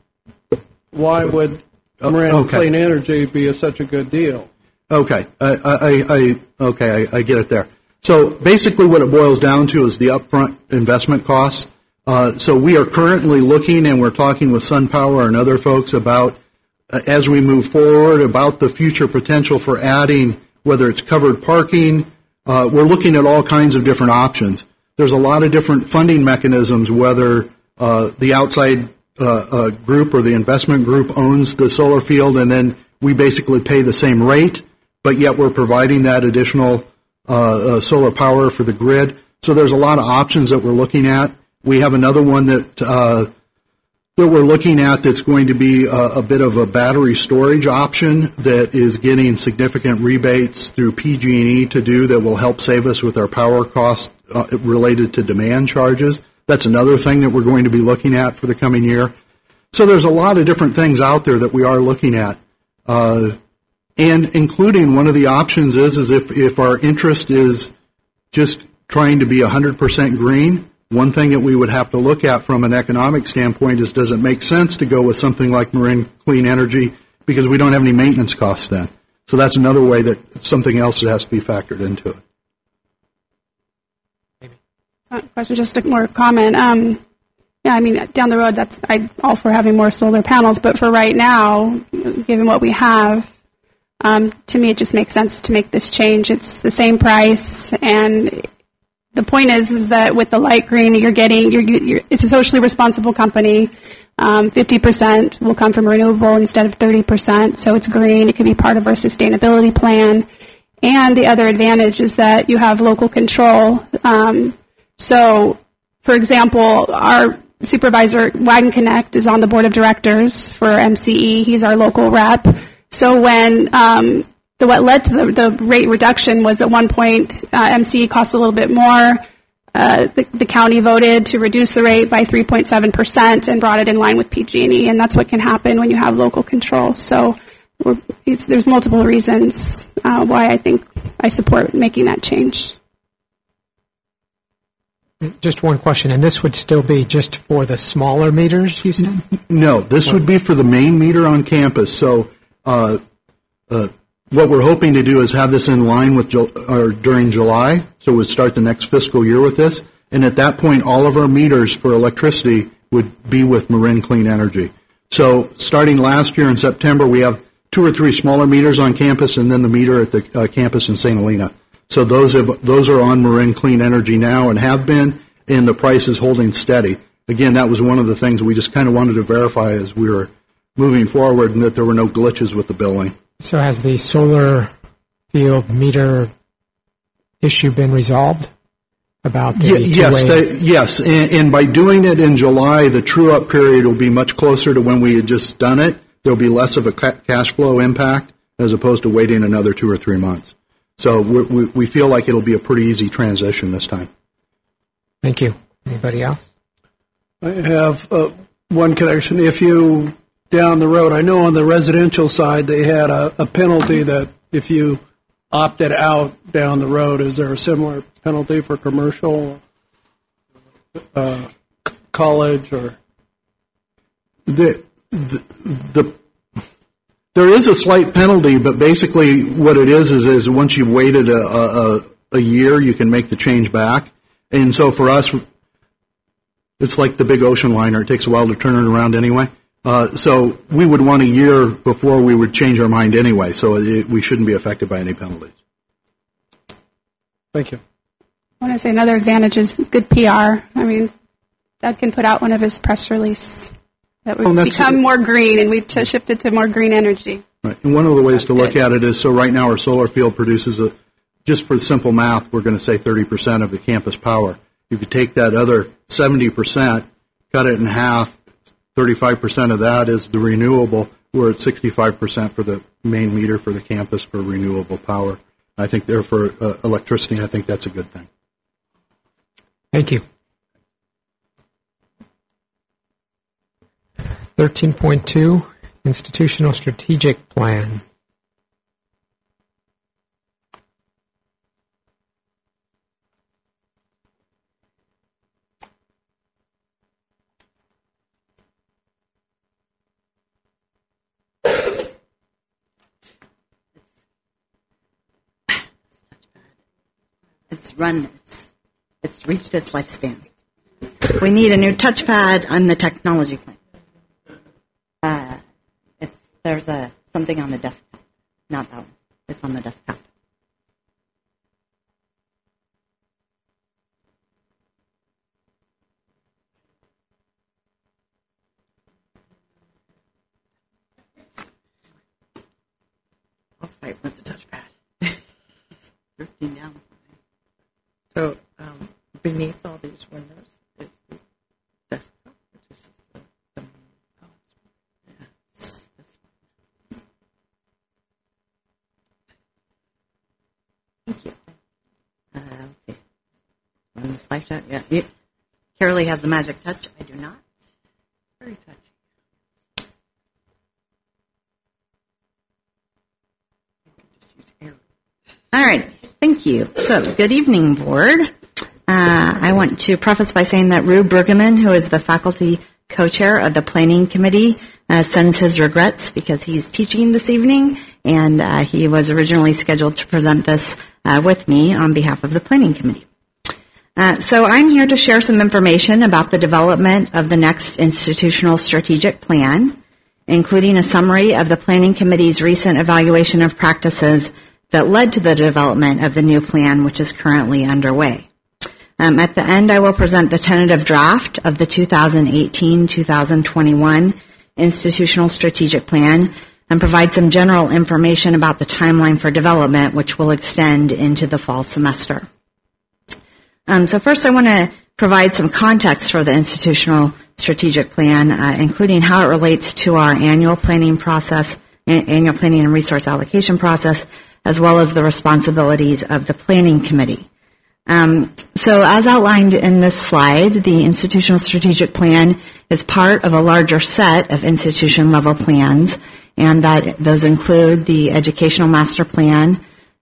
why would Marin okay. Clean Energy be a, such a good deal? Okay, I, I, I okay, I, I get it there. So basically, what it boils down to is the upfront investment costs. Uh, so we are currently looking, and we're talking with SunPower and other folks about as we move forward about the future potential for adding whether it's covered parking. Uh, we're looking at all kinds of different options. There's a lot of different funding mechanisms, whether uh, the outside uh, uh, group or the investment group owns the solar field, and then we basically pay the same rate, but yet we're providing that additional uh, solar power for the grid. So there's a lot of options that we're looking at. We have another one that that we're looking at that's going to be a, a bit of a battery storage option that is getting significant rebates through PG&E to do that will help save us with our power costs uh, related to demand charges. That's another thing that we're going to be looking at for the coming year. So there's a lot of different things out there that we are looking at. Uh, and including one of the options is, is if, if our interest is just trying to be 100% green, one thing that we would have to look at from an economic standpoint is does it make sense to go with something like Marin Clean Energy because we don't have any maintenance costs then. So that's another way that something else that has to be factored into it. Uh, question, just a more comment. Um, yeah, I mean, down the road, that's I all for having more solar panels, but for right now, given what we have, um, to me, it just makes sense to make this change. It's the same price, and the point is, is that with the light green, you're getting, you're, you're, it's a socially responsible company. Um, 50% will come from renewable instead of 30%, so it's green. It could be part of our sustainability plan. And the other advantage is that you have local control. Um, so, for example, our supervisor, Wagenknecht, is on the board of directors for MCE. He's our local rep. So when um, the what led to the, the rate reduction was at one point uh, MCE cost a little bit more. Uh, the, the county voted to reduce the rate by 3.7 percent and brought it in line with PG&E, and that's what can happen when you have local control. So we're, it's, there's multiple reasons uh, why I think I support making that change. Just one question, and this would still be just for the smaller meters, you said? No, this would be for the main meter on campus. So uh, uh, what we're hoping to do is have this in line with Ju- or during July, so we'd start the next fiscal year with this. And at that point, all of our meters for electricity would be with Marin Clean Energy. So starting last year in September, we have two or three smaller meters on campus, and then the meter at the uh, campus in St. Helena. So those have, those are on Marin Clean Energy now and have been, and the price is holding steady. Again, that was one of the things we just kind of wanted to verify as we were moving forward, and that there were no glitches with the billing. So has the solar field meter issue been resolved about the Ye- Yes, they- yes, and, and by doing it in July, the true-up period will be much closer to when we had just done it. There'll be less of a ca- cash flow impact as opposed to waiting another two or three months. So we, we, we feel like it'll be a pretty easy transition this time. Thank you. Anybody else? I have uh, one connection. If you down the road, I know on the residential side they had a, a penalty that if you opted out down the road, is there a similar penalty for commercial, uh, c- college, or The, the, the there is a slight penalty, but basically what it is is, is once you've waited a, a, a- year, you can make the change back. And so for us, it's like the big ocean liner. It takes a while to turn it around anyway. Uh, so we would want a year before we would change our mind anyway. So it, we shouldn't be affected by any penalties. Thank you. I want to say another advantage is good PR. I mean, Doug can put out one of his press releases that we've that's- become more green and we've t- shifted to more green energy. Right. And one of the ways to look at it is so right now our solar field produces a, just for simple math, we're going to say 30% of the campus power. If You could take that other 70%, cut it in half, 35% of that is the renewable. We're at 65% for the main meter for the campus for renewable power. I think there for uh, electricity, I think that's a good thing. Thank you. 13.2 Institutional Strategic Plan. Run, it's, reached its lifespan. We need a new touchpad on the technology plan. Uh, there's a something on the desktop, not that one. It's on the desktop. I'll fight with the touchpad. *laughs* Drifting down. So um, beneath all these windows is the desktop, which is just the, the yeah, this one. Thank you. Uh, see. Run the slideshow. Yeah. You, has the magic touch. I do not. Very touchy. All right. Thank you. So, good evening, board. Uh, I want to preface by saying that Rue Brueggemann, who is the faculty co-chair of the planning committee, uh, sends his regrets because he's teaching this evening, and uh, he was originally scheduled to present this uh, with me on behalf of the planning committee. Uh, so I'm here to share some information about the development of the next institutional strategic plan, including a summary of the Planning Committee's recent evaluation of practices that led to the development of the new plan, which is currently underway. Um, at the end, I will present the tentative draft of the 2018-2021 institutional strategic plan and provide some general information about the timeline for development, which will extend into the fall semester. Um, so first, I want to provide some context for the institutional strategic plan, uh, including how it relates to our annual planning process, a- annual planning and resource allocation process, as well as the responsibilities of the planning committee. Um, so as outlined in this slide, the institutional strategic plan is part of a larger set of institution level plans, and that those include the educational master plan,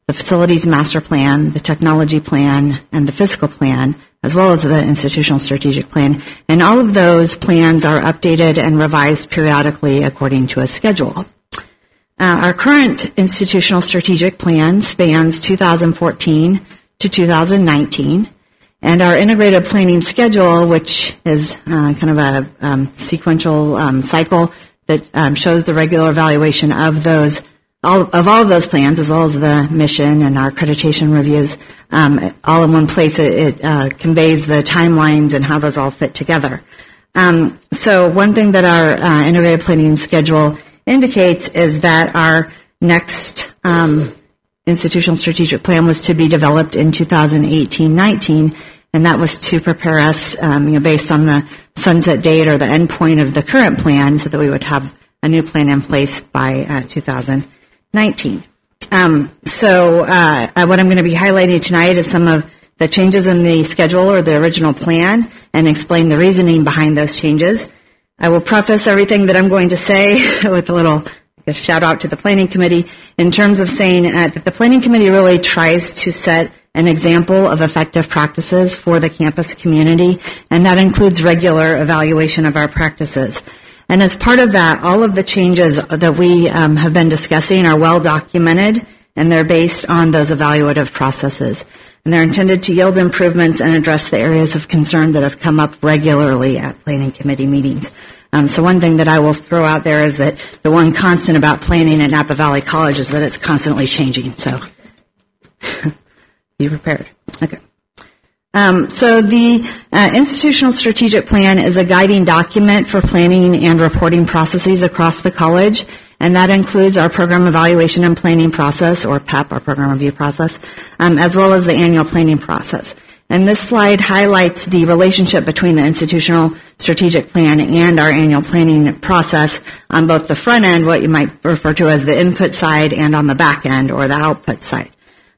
the facilities master plan, the technology plan, and the fiscal plan, as well as the institutional strategic plan. And all of those plans are updated and revised periodically according to a schedule. Uh, our current institutional strategic plan spans 2014 to 2019, and our integrated planning schedule, which is uh, kind of a um, sequential um, cycle that um, shows the regular evaluation of those all, of all of those plans, as well as the mission and our accreditation reviews, um, all in one place. It, it uh, conveys the timelines and how those all fit together. Um, so one thing that our uh, integrated planning schedule indicates is that our next um, institutional strategic plan was to be developed in 2018-19, and that was to prepare us, um, you know, based on the sunset date or the end point of the current plan, so that we would have a new plan in place by uh, 2019. Um, so uh, what I'm going to be highlighting tonight is some of the changes in the schedule or the original plan and explain the reasoning behind those changes. I will preface everything that I'm going to say *laughs* with a little guess, shout out to the Planning Committee in terms of saying that the Planning Committee really tries to set an example of effective practices for the campus community, and that includes regular evaluation of our practices. And as part of that, all of the changes that we um, have been discussing are well documented, and they're based on those evaluative processes. And they're intended to yield improvements and address the areas of concern that have come up regularly at planning committee meetings. Um, so one thing that I will throw out there is that the one constant about planning at Napa Valley College is that it's constantly changing. So *laughs* be prepared. Okay. Um, so the uh, institutional strategic plan is a guiding document for planning and reporting processes across the college, and that includes our program evaluation and planning process, or PEP, our program review process, um, as well as the annual planning process. And this slide highlights the relationship between the institutional strategic plan and our annual planning process on both the front end, what you might refer to as the input side, and on the back end, or the output side.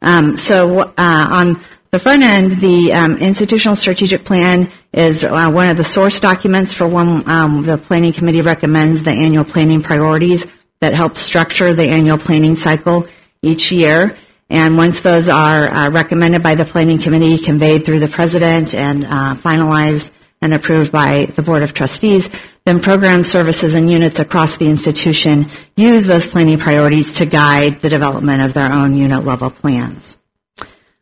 Um, so uh, on the front end, the um, institutional strategic plan is uh, one of the source documents for when um, the planning committee recommends the annual planning priorities that help structure the annual planning cycle each year. And once those are uh, recommended by the planning committee, conveyed through the president, and uh, finalized and approved by the board of trustees, then program services and units across the institution use those planning priorities to guide the development of their own unit level plans.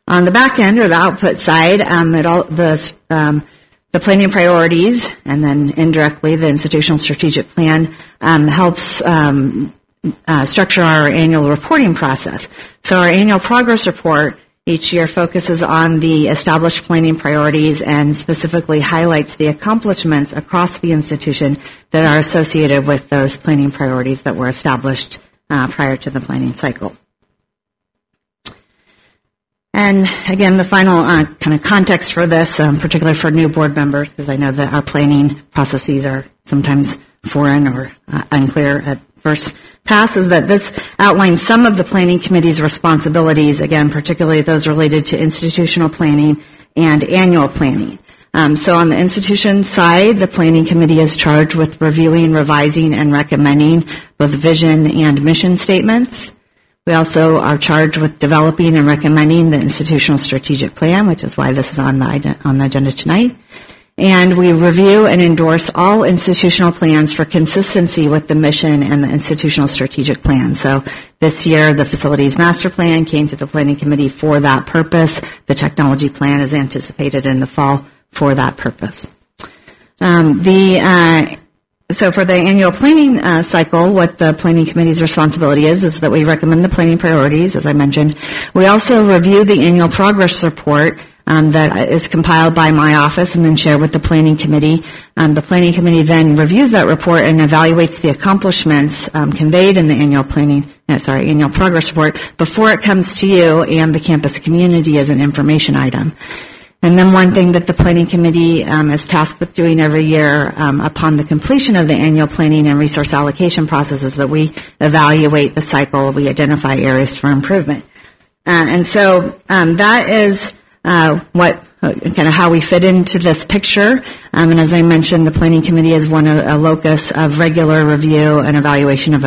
On the back end or the output side, um, all, the, um, the planning priorities and then indirectly the institutional strategic plan um, helps um, uh, structure our annual reporting process. So our annual progress report each year focuses on the established planning priorities and specifically highlights the accomplishments across the institution that are associated with those planning priorities that were established uh, prior to the planning cycle. And again, the final uh, kind of context for this, um, particularly for new board members, because I know that our planning processes are sometimes foreign or uh, unclear at first pass, is that this outlines some of the planning committee's responsibilities, again, particularly those related to institutional planning and annual planning. Um, so on the institution side, the planning committee is charged with reviewing, revising, and recommending both vision and mission statements. We also are charged with developing and recommending the institutional strategic plan, which is why this is on the, on the agenda tonight. And we review and endorse all institutional plans for consistency with the mission and the institutional strategic plan. So this year, the facilities master plan came to the planning committee for that purpose. The technology plan is anticipated in the fall for that purpose. Um, the uh, so for the annual planning uh, cycle, what the planning committee's responsibility is, is that we recommend the planning priorities, as I mentioned. We also review the annual progress report um, that is compiled by my office and then shared with the planning committee. Um, the planning committee then reviews that report and evaluates the accomplishments um, conveyed in the annual planning, uh, sorry, annual progress report before it comes to you and the campus community as an information item. And then one thing that the planning committee um, is tasked with doing every year um, upon the completion of the annual planning and resource allocation process is that we evaluate the cycle, we identify areas for improvement. Uh, and so um, that is uh, what uh, kind of how we fit into this picture. Um, and as I mentioned, the planning committee is one a, a locus of regular review and evaluation of